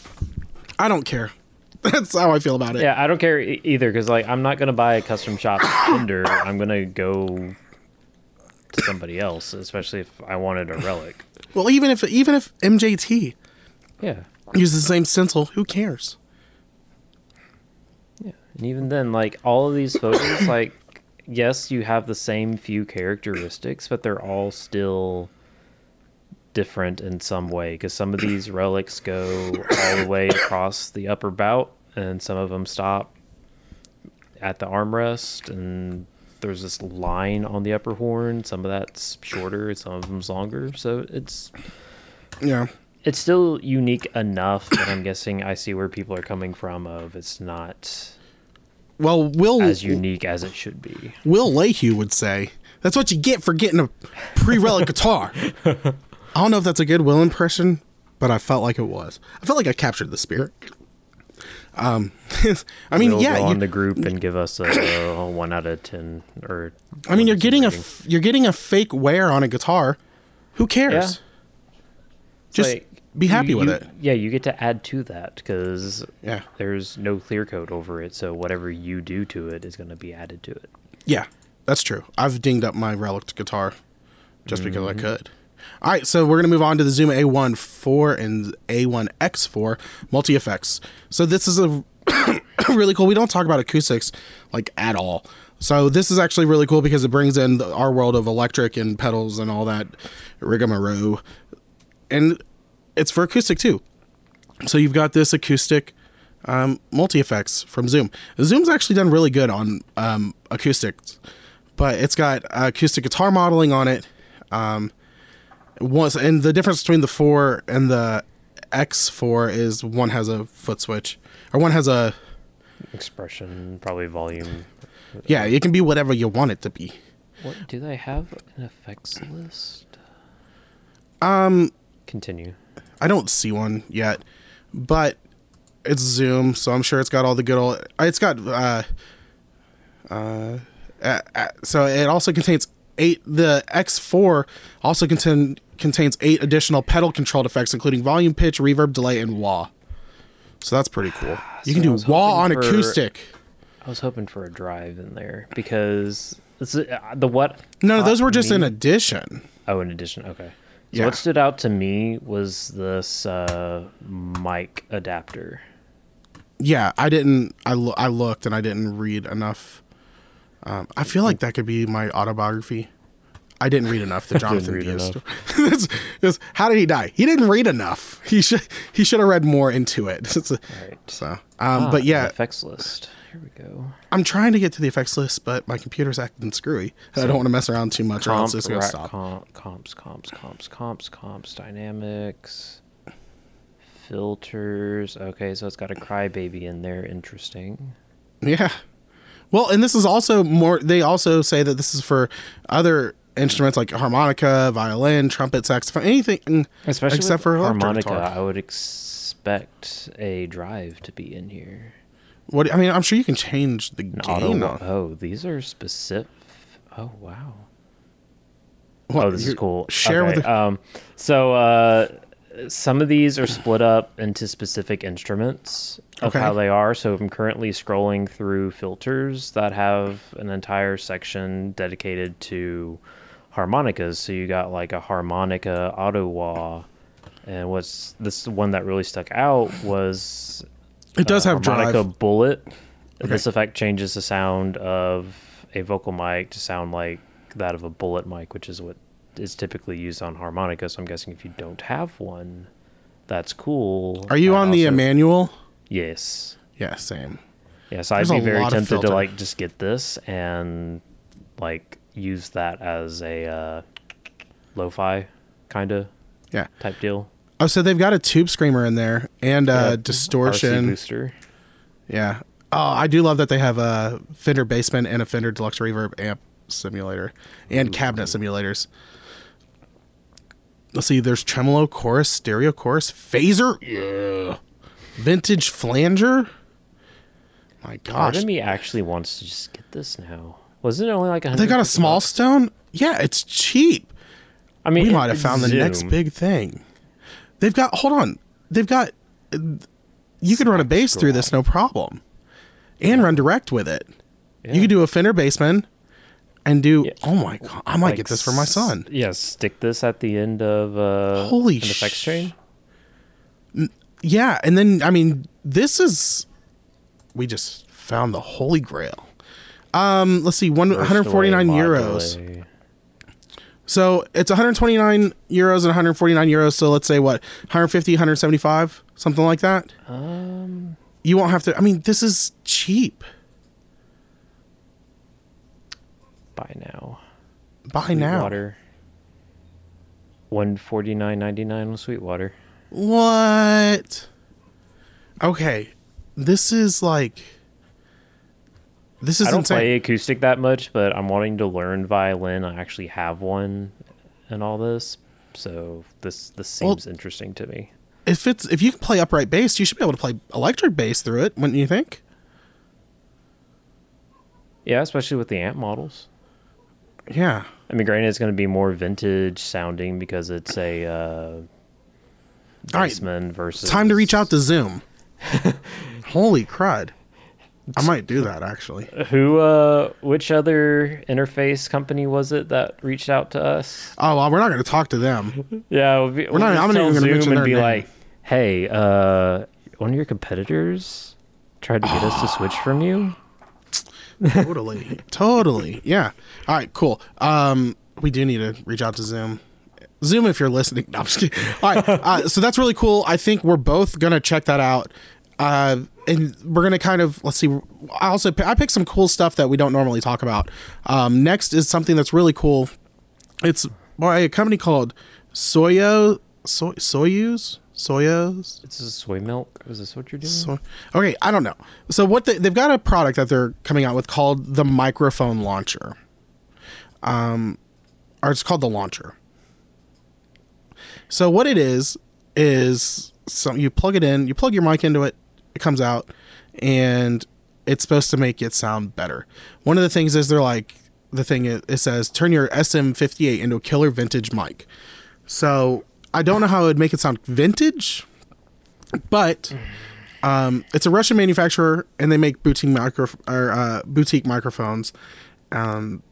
A: I don't care. That's how I feel about it.
B: yeah, I don't care e- either because like I'm not gonna buy a custom shop Fender. I'm gonna go to somebody else, especially if I wanted a relic.
A: Well, even if even if MJT
B: Yeah,
A: uses the same stencil, who cares?
B: And even then, like all of these photos, like yes, you have the same few characteristics, but they're all still different in some way because some of these relics go all the way across the upper bout and some of them stop at the armrest and there's this line on the upper horn some of that's shorter some of them's longer so it's
A: Yeah.
B: it's still unique enough but i'm guessing i see where people are coming from of it's not
A: Well, Will
B: as unique as it should be
A: Will Lehue would say, "That's what you get for getting a pre-relic guitar." I don't know if that's a good Will impression, but I felt like it was. I felt like I captured the spirit. Um, I mean,
B: We'll
A: yeah,
B: go
A: you,
B: on the group and give us a, a one out of ten or
A: I mean, you're getting a
B: rating.
A: f- you're getting a fake wear on a guitar. Who cares?
B: Yeah.
A: Just
B: like,
A: be happy
B: you-
A: with
B: you-
A: it.
B: Yeah, you get to add to that because
A: Yeah.
B: there's no clear coat over it, so whatever you do to it is going to be added to it.
A: Yeah, that's true. I've dinged up my relic guitar just because I mm-hmm. could. All right, so we're gonna move on to the Zoom A1 4 and A1 X4 multi effects. So this is a really cool. We don't talk about acoustics like at all. So this is actually really cool because it brings in the, our world of electric and pedals and all that rigmarole, and it's for acoustic too. So you've got this acoustic um, multi effects from Zoom. Zoom's actually done really good on um, acoustics, but it's got uh, acoustic guitar modeling on it. Um, once and the difference between the four and the X4 is one has a foot switch, or one has a
B: Expression, probably volume.
A: yeah. It can be whatever you want it to be.
B: What do they have an effects list? Um, continue.
A: I don't see one yet, but it's Zoom, so I'm sure it's got all the good old. It's got uh, uh, uh, uh, so it also contains eight. The X4 also contain contains eight additional pedal controlled effects, including volume, pitch, reverb, delay, and wah. So that's pretty cool. You can
B: So I
A: do wah on
B: for-
A: acoustic.
B: I was hoping for a drive in there because it's, uh, the what?
A: No, those were just
B: me-
A: an addition.
B: Oh, in addition, okay. So
A: Yeah.
B: what stood out to me was this uh, mic adapter.
A: Yeah, I didn't. I lo- I looked and I didn't read enough. Um, I feel like that could be my autobiography. I didn't read enough. The Jonathan Diaz story. It's- it's- how did he die? He didn't read enough. He should he should have read more into it. A-
B: Right.
A: so, um,
B: Ah,
A: but yeah,
B: effects list. Here we go.
A: I'm trying to get to the effects list, but my computer's acting screwy. I don't want to mess around too much, or else it's gonna stop.
B: comp, comps, comps, comps, comps, comps, dynamics, filters. Okay, so it's got a crybaby in there. Interesting.
A: Yeah. Well, and this is also more. They also say that this is for other instruments like harmonica, violin, trumpet, saxophone, anything mm,
B: Especially
A: except for
B: harmonica. I would expect a drive to be in here.
A: What I mean, I'm sure you can change the
B: An
A: gain.
B: auto. Oh, these are specific. Oh wow.
A: What,
B: oh, this is cool.
A: Share
B: okay,
A: with the,
B: um, so uh, some of these are split up into specific instruments of
A: Okay.
B: how they are. So I'm currently scrolling through filters that have an entire section dedicated to harmonicas. So you got like a harmonica auto wah. And what's this one that really stuck out was
A: it does
B: uh,
A: have
B: harmonica
A: drive.
B: bullet. This effect changes the sound of a vocal mic to sound like that of a bullet mic, which is what is typically used on harmonica. So I'm guessing if you don't have one, that's cool.
A: Are you
B: I
A: on the
B: also-
A: manual?
B: Yes.
A: Yeah, same.
B: Yeah, so I'd be very tempted to like just get this and like use that as a uh, lo-fi kind of
A: Yeah.
B: type deal.
A: Oh, so they've got a tube screamer in there and uh,
B: Yeah,
A: distortion.
B: RC booster.
A: Yeah. Oh, I do love that they have a Fender Bassman and a Fender Deluxe Reverb amp simulator and cabinet simulators. Let's see. There's tremolo, chorus, stereo, chorus, phaser, yeah, vintage flanger. My
B: Part
A: gosh,
B: of me actually wants to just get this now. Wasn't it only like a
A: they got a small stone. Yeah, it's cheap.
B: I mean,
A: we
B: it-
A: might have found the next big thing. They've got. Hold on. They've got. You can run a bass through this, no problem, and run direct with it. You could do a Fender Bassman, and do.
B: Yeah.
A: Oh my god! I might
B: Like
A: get this for my son.
B: Yeah, stick this at the end of uh,
A: Holy
B: an effects
A: sh-. Yeah, and then I mean, this is. We just found the holy grail. Um, let's see, 149 euros.
B: delay.
A: So it's 129 euros and 149 euros. So let's say what 150, 175, something like that.
B: Um,
A: You won't have to. I mean, this is cheap.
B: buy now.
A: Buy now.
B: Sweetwater. One forty nine ninety nine on Sweetwater.
A: What? Okay, this is like. This is
B: I don't
A: insane.
B: play acoustic that much, but I'm wanting to learn violin. I actually have one, and all this, so this this
A: Well-
B: seems interesting to me.
A: If it's if you can play upright bass, you should be able to play electric bass through it. Wouldn't you think?
B: Yeah, especially with the amp models.
A: Yeah.
B: I mean, granted, it's going to be more vintage sounding because it's a uh,
A: All right.
B: Versus.
A: Time to reach out to Zoom. Holy crud! I might do that actually.
B: Who? Uh, which other interface company was it that reached out to us?
A: Oh well, we're not going to talk to them.
B: Yeah, we'll be,
A: We're not-
B: we'll
A: I'm not even gonna
B: Zoom
A: mention
B: and
A: their
B: be
A: name.
B: like, "Hey, uh, one of your competitors tried to get us to switch from you."
A: totally, totally. Yeah. All right. Cool. Um, we do need to reach out to Zoom. Zoom, if you're listening. No, I'm just kidding. All right. Uh, so that's really cool. I think we're both gonna check that out. Uh, and we're gonna kind of let's see. I also I picked some cool stuff that we don't normally talk about. Um, next is something that's really cool. It's by a company called Soyo Soy Soyuz Soyuz.
B: It's a soy milk. Is this what you're doing?
A: So, okay, I don't know. So what they, they've got a product that they're coming out with called the microphone launcher. Um, or it's called the launcher. So what it is is some you plug it in, you plug your mic into it, it comes out, and it's supposed to make it sound better. One of the things is they're like the thing it, it says turn your SM58 into a killer vintage mic. So I don't know how it would make it sound vintage, but um, it's a Russian manufacturer, and they make boutique micro or uh, boutique microphones. Um,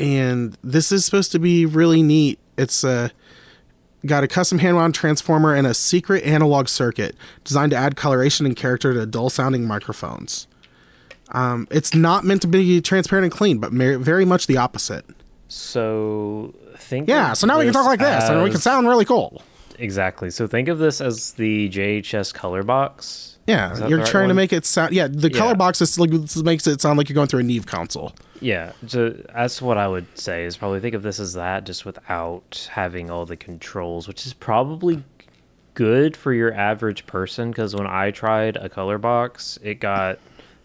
A: and this is supposed to be really neat. It's uh, got a custom hand-wound transformer and a secret analog circuit designed to add coloration and character to dull-sounding microphones. Um, it's not meant to be transparent and clean, but very much the opposite.
B: So think.
A: Yeah, so now we can talk like this, and we can sound really cool.
B: exactly. So think of this as the JHS color box.
A: Yeah, you're
B: right
A: trying to make it sound. Yeah, the color
B: Yeah.
A: box is like makes it sound like you're going through a Neve console.
B: Yeah, so that's what I would say is probably think of this as that, just without having all the controls, which is probably good for your average person. Because when I tried a color box, it got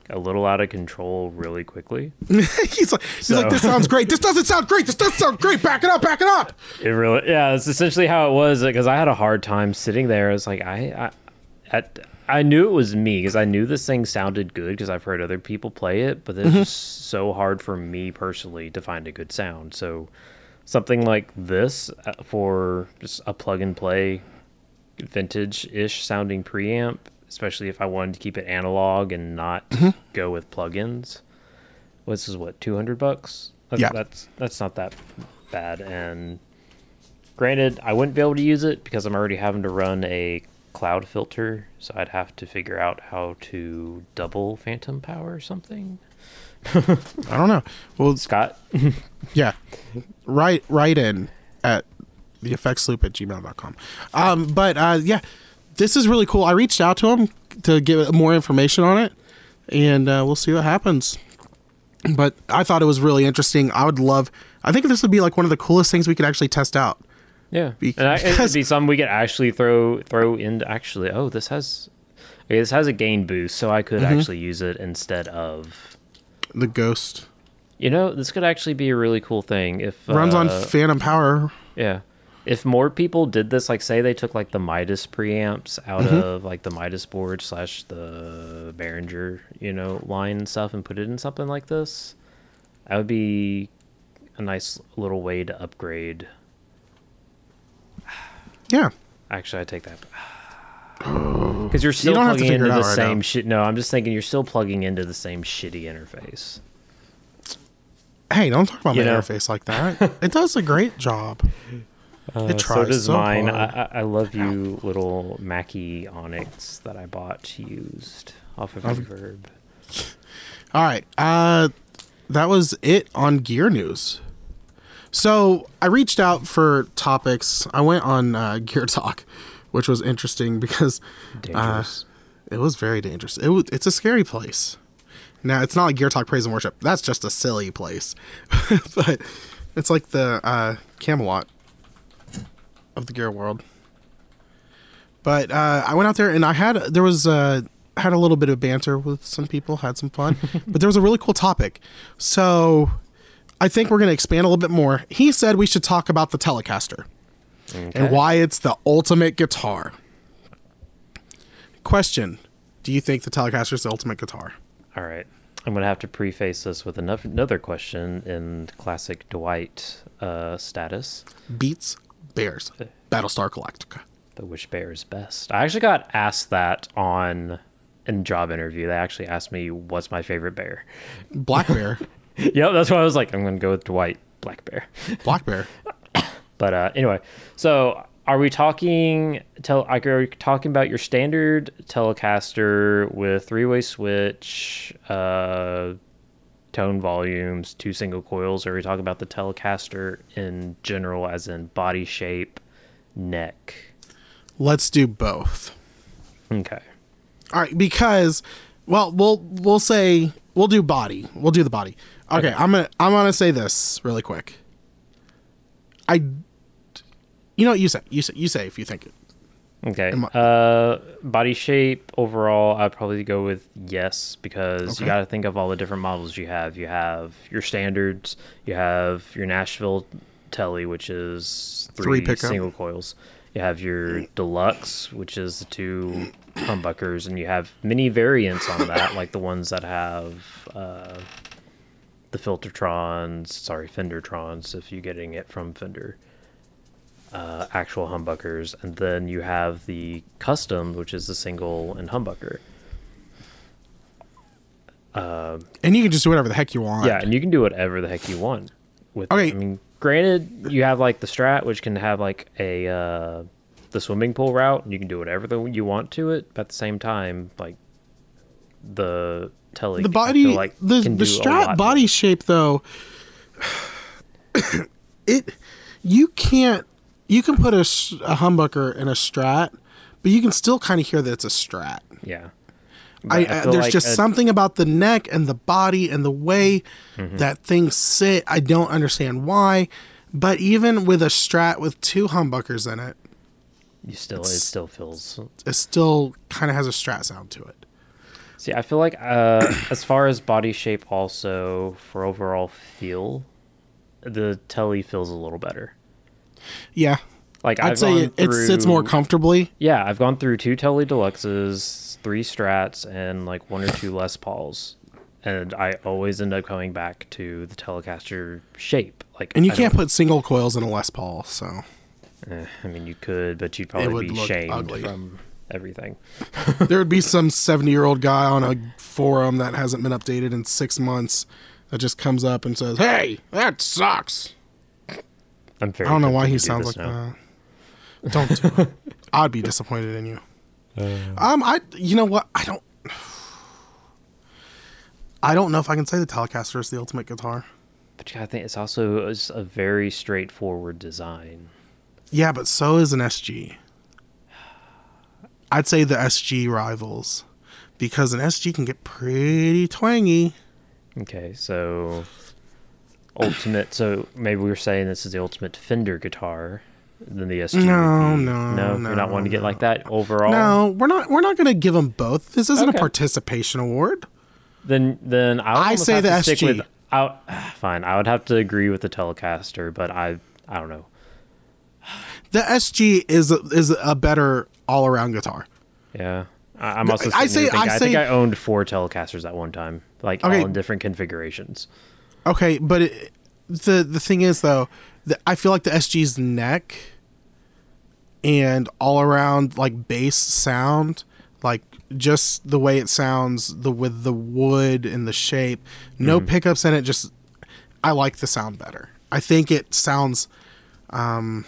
B: a little out of control really quickly.
A: he's like, he's like, this sounds great. This doesn't sound great. This doesn't sound great. Back it up. Back it up.
B: It really, yeah, it's essentially how it was. Because I had a hard time sitting there. It's like I, I, I, I knew it was me because I knew this thing sounded good because I've heard other people play it, but it's just so hard for me personally to find a good sound. So something like this uh, for just a plug and play, vintage-ish sounding preamp, especially if I wanted to keep it analog and not go with plugins. This is what two hundred bucks. That's,
A: Yeah.
B: that's that's not that bad. And granted, I wouldn't be able to use it because I'm already having to run a Cloudlifter, so I'd have to figure out how to double phantom power or something.
A: I don't know. Well,
B: Scott,
A: yeah. Right, write in at the effects loop at gmail.com. Um, but uh, yeah, this is really cool. I reached out to him to get more information on it. and uh, we'll see what happens. But I thought it was really interesting. I would love. I think this would be like one of the coolest things we could actually test out.
B: Yeah,
A: Because-
B: and I, it'd be something we could actually throw throw into. Actually, oh, this has okay, this has a gain boost, so I could
A: Mm-hmm.
B: actually use it instead of.
A: The ghost
B: You know, this could actually be a really cool thing if
A: runs on
B: uh,
A: phantom power.
B: Yeah. If more people did this, like say they took like the Midas preamps out
A: Mm-hmm.
B: of like the Midas board slash the Behringer, you know, line and stuff and put it in something like this, that would be a nice little way to upgrade.
A: Yeah,
B: Actually, I take that. Because you're still
A: to
B: plugging into the
A: right
B: same
A: now.
B: shit. No, I'm just thinking you're still plugging into the same shitty interface.
A: hey, don't talk about
B: You
A: my
B: know.
A: interface like that. it does a great job.
B: Uh,
A: It
B: so
A: tries
B: does
A: so
B: mine. I, I love you, little Mackie Onyx that I bought used off of Reverb.
A: All right. Uh that was it on gear news. So, I reached out for topics. I went on uh, Gear Talk, which was interesting because
B: Dangerous.
A: it was very dangerous. It was, it's a scary place. Now, it's not like Gear Talk Praise and Worship. That's just a silly place. but it's like the uh, Camelot of the gear world. But uh, I went out there and I had there was uh, had a little bit of banter with some people, had some fun. but there was a really cool topic. So I think we're going to expand a little bit more. He said we should talk about the Telecaster and why it's the ultimate guitar. Question: Do you think the Telecaster is the ultimate guitar?
B: All right. I'm going to have to preface this with another question in classic Dwight uh, status.
A: Beets Bears Battlestar Galactica.
B: The which bear is best? I actually got asked that on in job interview. They actually asked me what's my favorite bear.
A: Black Bear,
B: yep, that's why I was like, I'm going to go with Dwight Black Bear.
A: Black Bear.
B: But uh, anyway, so are we talking? Tel- are we talking about your standard Telecaster with three-way switch, uh, tone volumes, two single coils? Or are we talking about the Telecaster in general, as in body shape, neck?
A: Let's do both.
B: Okay.
A: All right, because well, we'll we'll say we'll do body. We'll do the body. Okay, I'm gonna I'm gonna say this really quick. I, you know what you say you say you say if you think it.
B: Okay. Uh, body shape overall, I'd probably go with yes because
A: Okay.
B: you got to think of all the different models you have. You have your standards, you have your Nashville Telly, which is
A: Three
B: three, single coils. You have your deluxe, which is the two humbuckers, and you have many variants on that, like the ones that have uh, the Filtertrons, sorry, Fendertrons, if you're getting it from Fender uh, actual humbuckers, and then you have the custom, which is the single and humbucker.
A: And you can just do whatever the heck you want.
B: Yeah, and you can do whatever the heck you want with.
A: Okay.
B: it. I mean, granted, you have like the Strat, which can have like a uh, the swimming pool route, and you can do whatever the, you want to it. But at the same time, like the Telly,
A: the body
B: like
A: the the
B: do a
A: strat
B: lot
A: body shape though it you can't you can put a, a humbucker in a strat but you can still kind of hear that it's a strat.
B: Yeah.
A: I, I, there's
B: like
A: just
B: a-
A: something about the neck and the body and the way
B: Mm-hmm.
A: that things sit i don't understand why but even with a strat with two humbuckers in it
B: You still, it still feels
A: it still kind of has a strat sound to it
B: See, I feel like uh, as far as body shape, also for overall feel, the Telly feels a little better.
A: yeah
B: Like
A: i'd
B: I've
A: say
B: gone
A: it, it sits more comfortably
B: Yeah, I've gone through two Telly Deluxes, three Strats, and like one or two Les Pauls, and I always end up coming back to the Telecaster shape. Like,
A: and you
B: I
A: can't put single coils in a les paul so
B: eh, I mean, you could, but you'd probably
A: would
B: be
A: look
B: shamed
A: ugly.
B: from everything.
A: there would be some 70 year old guy on a forum that hasn't been updated in six months that just comes up and says, Hey, that sucks.
B: I'm very.
A: I don't know why he
B: do
A: sounds like
B: now.
A: that. Don't do it. I'd be disappointed in you. Um, I, you know what? I don't, I don't know if I can say the Telecaster is the ultimate guitar.
B: But yeah, I think it's also a very straightforward design.
A: Yeah, but so is an SG. I'd say the SG rivals because an SG can get pretty twangy.
B: Okay, so ultimate. So maybe we are saying this is the ultimate Fender guitar. Then the SG.
A: No, no,
B: no.
A: no,
B: You're not wanting to get like that overall.
A: No, we're not. We're not going to give them both. This isn't
B: Okay.
A: a participation award.
B: Then then I, would
A: I say
B: have
A: the
B: to stick
A: SG.
B: With, I, ah, fine, I would have to agree with the Telecaster, but I I don't know.
A: The SG is a, is a better all around guitar.
B: Yeah. I- I'm also.
A: I say- I
B: thinking- I think
A: say-
B: I owned four Telecasters at one time, like
A: Okay.
B: all in different configurations.
A: Okay, but it, the the thing is though, the, I feel like the SG's neck and all around like bass sound, like just the way it sounds, the with the wood and the shape, no pickups in it. Just I like the sound better. I think it sounds. Um,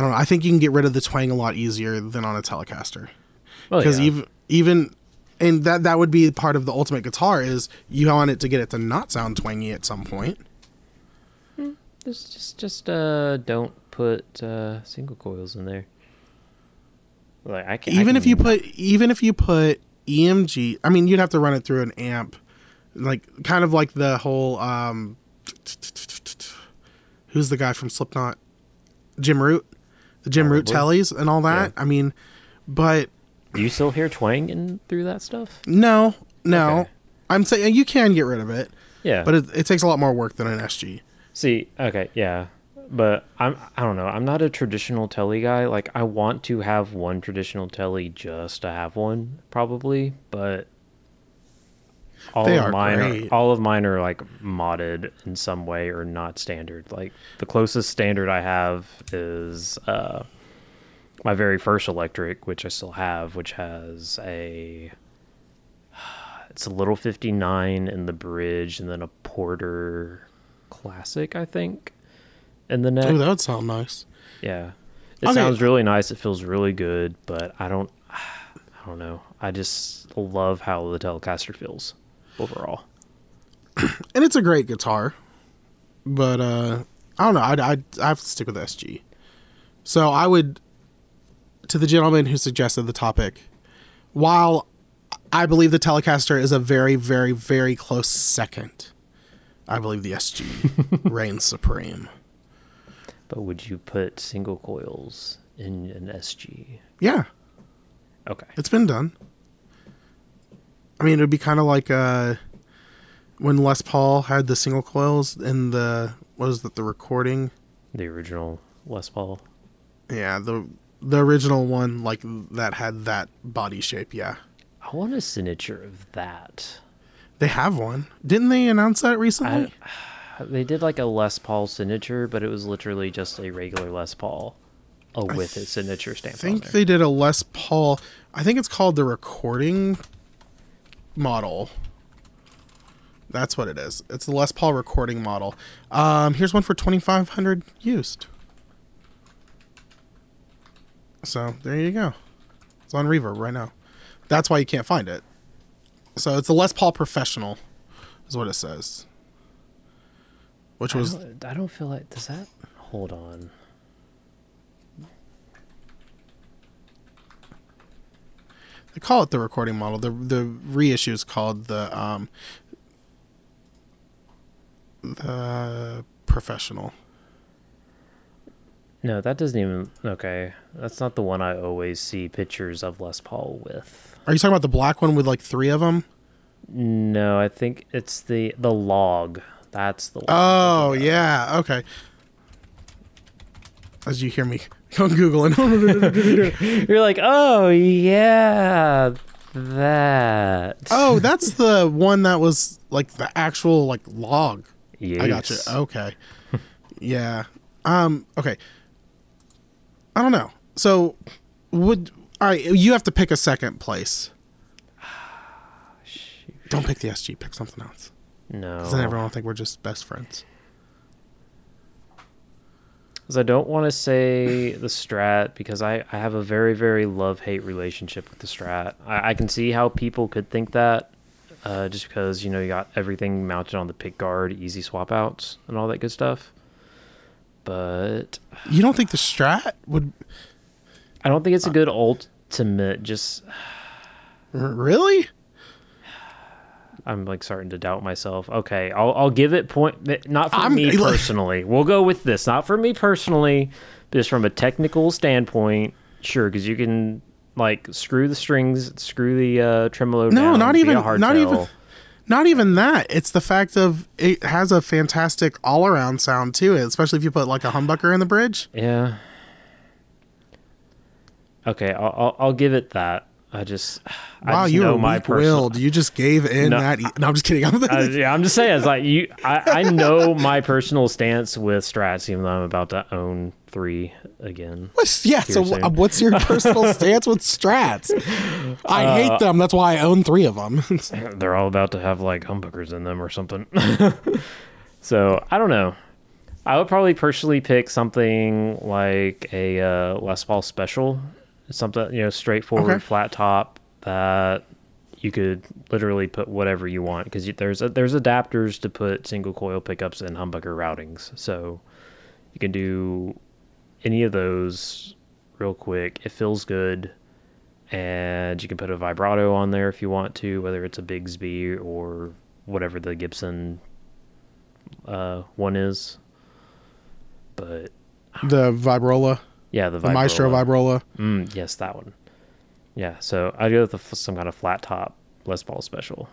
A: I don't know. I think you can get rid of the twang a lot easier than on a Telecaster
B: Well,
A: because
B: yeah.
A: even even and that that would be part of the ultimate guitar is you want it to get it to not sound twangy at some point
B: just just just uh don't put uh single coils in there. Like I can't
A: even
B: I
A: if you
B: can-
A: put even if you put emg i mean you'd have to run it through an amp like kind of like the whole um who's the guy from slipknot jim root the jim root tellies and all that
B: Yeah.
A: i mean but
B: Do you still hear twang twanging through that stuff?
A: no no
B: Okay.
A: i'm saying you can get rid of it
B: Yeah.
A: but it, it takes a lot more work than an sg
B: See, okay, yeah. But I'm I don't know. I'm not a traditional telly guy. Like I want to have one traditional telly just to have one probably, but all
A: They
B: of mine
A: great.
B: are all of mine are like modded in some way or not standard. Like the closest standard I have is uh my very first electric, which I still have, which has a it's a little 59 in the bridge and then a Porter Classic, I think, in the neck.
A: oh that would sound nice
B: yeah. It
A: Okay.
B: sounds really nice. It feels really good, but I don't I don't know. I just love how the Telecaster feels overall.
A: and it's a great guitar, but uh, I don't know. I'd, I'd I have to stick with SG. So I would, to the gentleman who suggested the topic, while I believe the Telecaster is a very, very, very close second, I believe the SG reigns supreme.
B: But would you put single coils in an SG?
A: Yeah,
B: Okay.
A: it's been done. I mean, it would be kind of like uh, when Les Paul had the single coils in the what is that the recording
B: The original Les Paul.
A: Yeah, the the original one like that had that body shape. Yeah,
B: I want a signature of that.
A: they have one. Didn't they announce that recently?
B: I, they did like a Les Paul signature, but it was literally just a regular Les Paul uh, with its signature
A: I
B: stamp on
A: think they did a Les Paul. I think it's called the recording model. That's what it is. It's the Les Paul recording model. Um, here's one for twenty five hundred used. So there you go. It's on Reverb right now. That's why you can't find it. So it's the Les Paul Professional, is what it says. Which
B: I
A: was
B: don't, I don't feel like does that. Hold on.
A: They call it the recording model. The the reissue is called the um the professional.
B: No, that doesn't even. Okay, that's not the one I always see pictures of Les Paul with.
A: Are you talking about the black one with like three of them?
B: No, I think it's the the log. That's the one.
A: Oh yeah, okay. As you hear me on Google and
B: You're like, oh yeah, that.
A: oh, that's the one that was like the actual like log.
B: yes.
A: I got you. Okay. yeah. Um. Okay. I don't know. So, would all right? You have to pick a second place. Don't pick the SG. Pick something else.
B: No,
A: Because then everyone will think we're just best friends.
B: 'Cause I don't want to say the Strat because I, I have a very very love hate relationship with the Strat. I, I can see how people could think that, uh, just because you know you got everything mounted on the pick guard, easy swap outs, and all that good stuff. But
A: You don't think the Strat would?
B: I don't think it's a good ultimate. Just
A: Really?
B: I'm like starting to doubt myself. Okay, I'll I'll give it point. Not for
A: I'm-
B: me
A: like-
B: personally. We'll go with this. Not for me personally, just from a technical standpoint. Sure, because you can like screw the strings, screw the uh, tremolo.
A: No,
B: down
A: not even- not even- Not even that. It's the fact of it has a fantastic all around sound to it, especially if you put like a humbucker in the bridge.
B: Yeah. Okay, I'll, I'll I'll give it that. I just I
A: Wow,
B: just
A: you
B: know
A: were
B: my
A: willed. You just gave in
B: No.
A: that. E- no, I'm just kidding. I'm
B: yeah, I'm just saying. It's like you. I, I know my personal stance with strats, even though I'm about to own three again.
A: What's- yeah. So, uh, what's your personal stance with strats? I
B: Uh,
A: hate them. That's why I own three of them.
B: They're all about to have like humbuckers in them or something. so I don't know. I would probably personally pick something like a uh, Les Paul Special, something you know straightforward
A: Okay.
B: flat top that you could literally put whatever you want because there's a, there's adapters to put single coil pickups and humbucker routings, so you can do any of those real quick. It feels good, and you can put a vibrato on there if you want to, whether it's a Bigsby or whatever the Gibson uh, one is. But
A: the Vibrola,
B: yeah, the,
A: the Maestro
B: Vibrola. Mm, yes, that one. Yeah, so I'd go with some kind of flat top Les Paul special.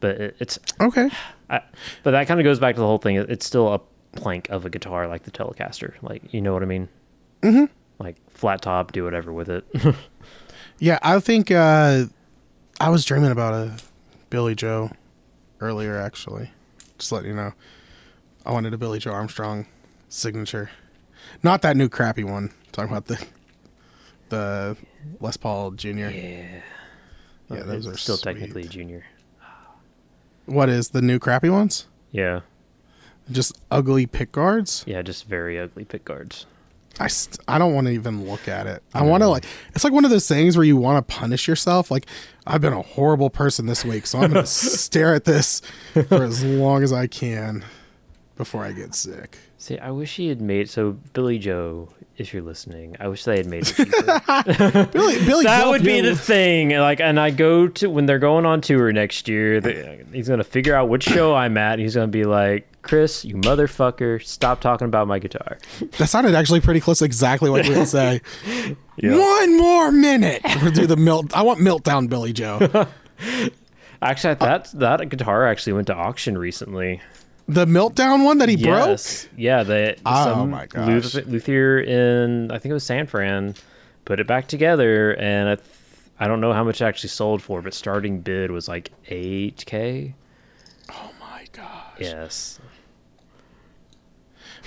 B: But it, it's,
A: Okay.
B: I, but that kind of goes back to the whole thing. It's still a plank of a guitar like the Telecaster. Like, you know what I mean? Mm-hmm. Like flat top, do whatever with it.
A: Yeah, I think uh, I was dreaming about a Billie Joe earlier. Actually, just letting you know, I wanted a Billie Joe Armstrong signature, not that new crappy one. talking about the the Les Paul Junior.
B: yeah.
A: Yeah, those are
B: still
A: sweet.
B: technically junior.
A: What is the new crappy ones?
B: Yeah.
A: Just ugly pick guards.
B: Yeah, just very ugly pick guards.
A: I, st- I don't want to even look at it. I want to like it's like one of those things where you want to punish yourself. Like I've been a horrible person this week, so I'm going to stare at this for as long as I can before I get sick.
B: See, I wish he had made so Billie Joe, if you're listening, I wish they had made it.
A: Billie, Billie,
B: that
A: Joe,
B: would be
A: you're-
B: the thing. Like, and I go to when they're going on tour next year. They, he's gonna figure out which show I'm at. And he's gonna be like, "Chris, you motherfucker, stop talking about my guitar."
A: That sounded actually pretty close. to Exactly what you would say.
B: Yeah.
A: One more minute. We'll do the melt. I want meltdown, Billie Joe.
B: Actually, that that guitar actually went to auction recently.
A: The meltdown one that he broke.
B: Yes, yeah. The
A: Oh
B: some
A: my gosh.
B: Luth- luthier in I think it was San Fran put it back together, and I, th- I don't know how much it actually sold for, but starting bid was like eight k.
A: Oh my gosh.
B: Yes.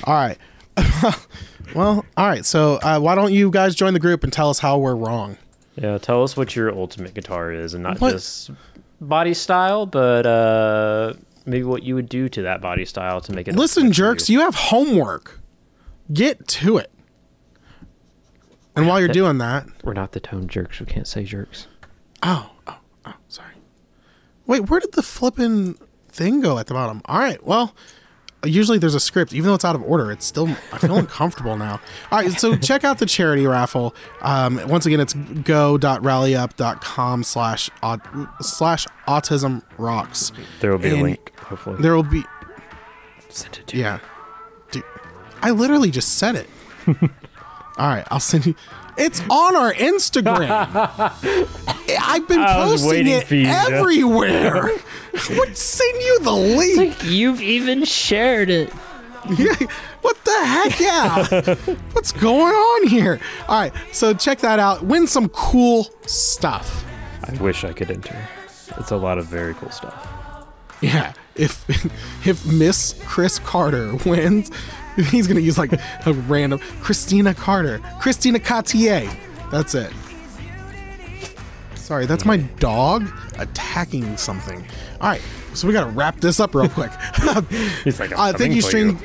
A: All right. well, all right. So uh, why don't you guys join the group and tell us how we're wrong?
B: Yeah, tell us what your ultimate guitar is, and not
A: What-
B: just body style, but uh, maybe what you would do to that body style to make it.
A: Listen, jerks, you have homework. Get to it. And while you're
B: That-
A: doing that,
B: We're not the tone jerks. We can't say jerks.
A: oh, oh, oh, sorry. Wait, where did the flipping thing go at the bottom? All right, well, usually there's a script, even though it's out of order. It's still I feel uncomfortable now. All right, so check out the charity raffle. Um, once again, it's go.rallyup.com slash slash autism rocks.
B: There will be a link, hopefully.
A: There will be
B: Send it to
A: Yeah. Dude, I literally just said it. All right, I'll send you. It's on our Instagram. I've been
B: I
A: posting it
B: you
A: everywhere. Would send you the link.
B: You've even shared it.
A: Yeah, what the heck? Yeah. What's going on here? All right, so check that out. Win some cool stuff.
B: I wish I could enter. It's a lot of very cool stuff.
A: Yeah. If if Miss Chris Carter wins, he's gonna use like a random Christina Carter, Christina Cartier. That's it. Sorry, that's my dog attacking something. All right, so we gotta wrap this up real quick.
B: He's like,
A: Uh, thank you, String.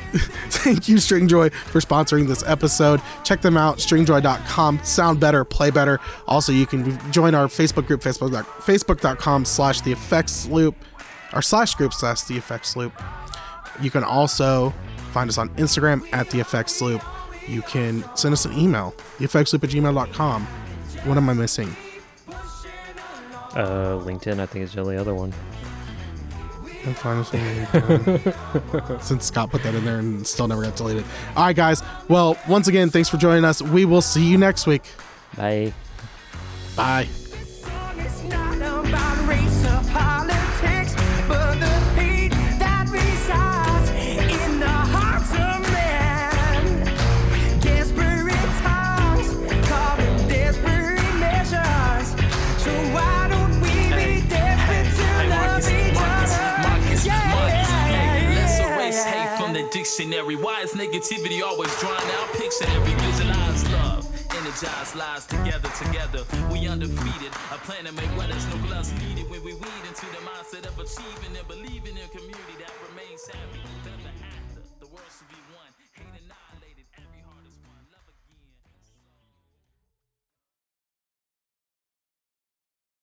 A: thank you, Stringjoy, for sponsoring this episode. Check them out, stringjoy.com. Sound better, play better. Also, you can join our Facebook group, Facebook, facebook.com slash the effects loop, or slash group slash the effects loop. You can also find us on Instagram at the effects loop. You can send us an email, theeffectsloop at gmail.com. What am I missing?
B: Uh, LinkedIn, I think is the only other one.
C: And us. Since Scott put that in there and still never got deleted. All right, guys. Well, once again, thanks for joining us. We will see you next week.
B: Bye.
C: Bye.
D: Dictionary. Why is negativity always drawn out? Picture every visualized love. Energize lives together, together. We undefeated. A plan to make where there's no gloves needed. When we weed into the mindset of achieving and believing in community that remains happy.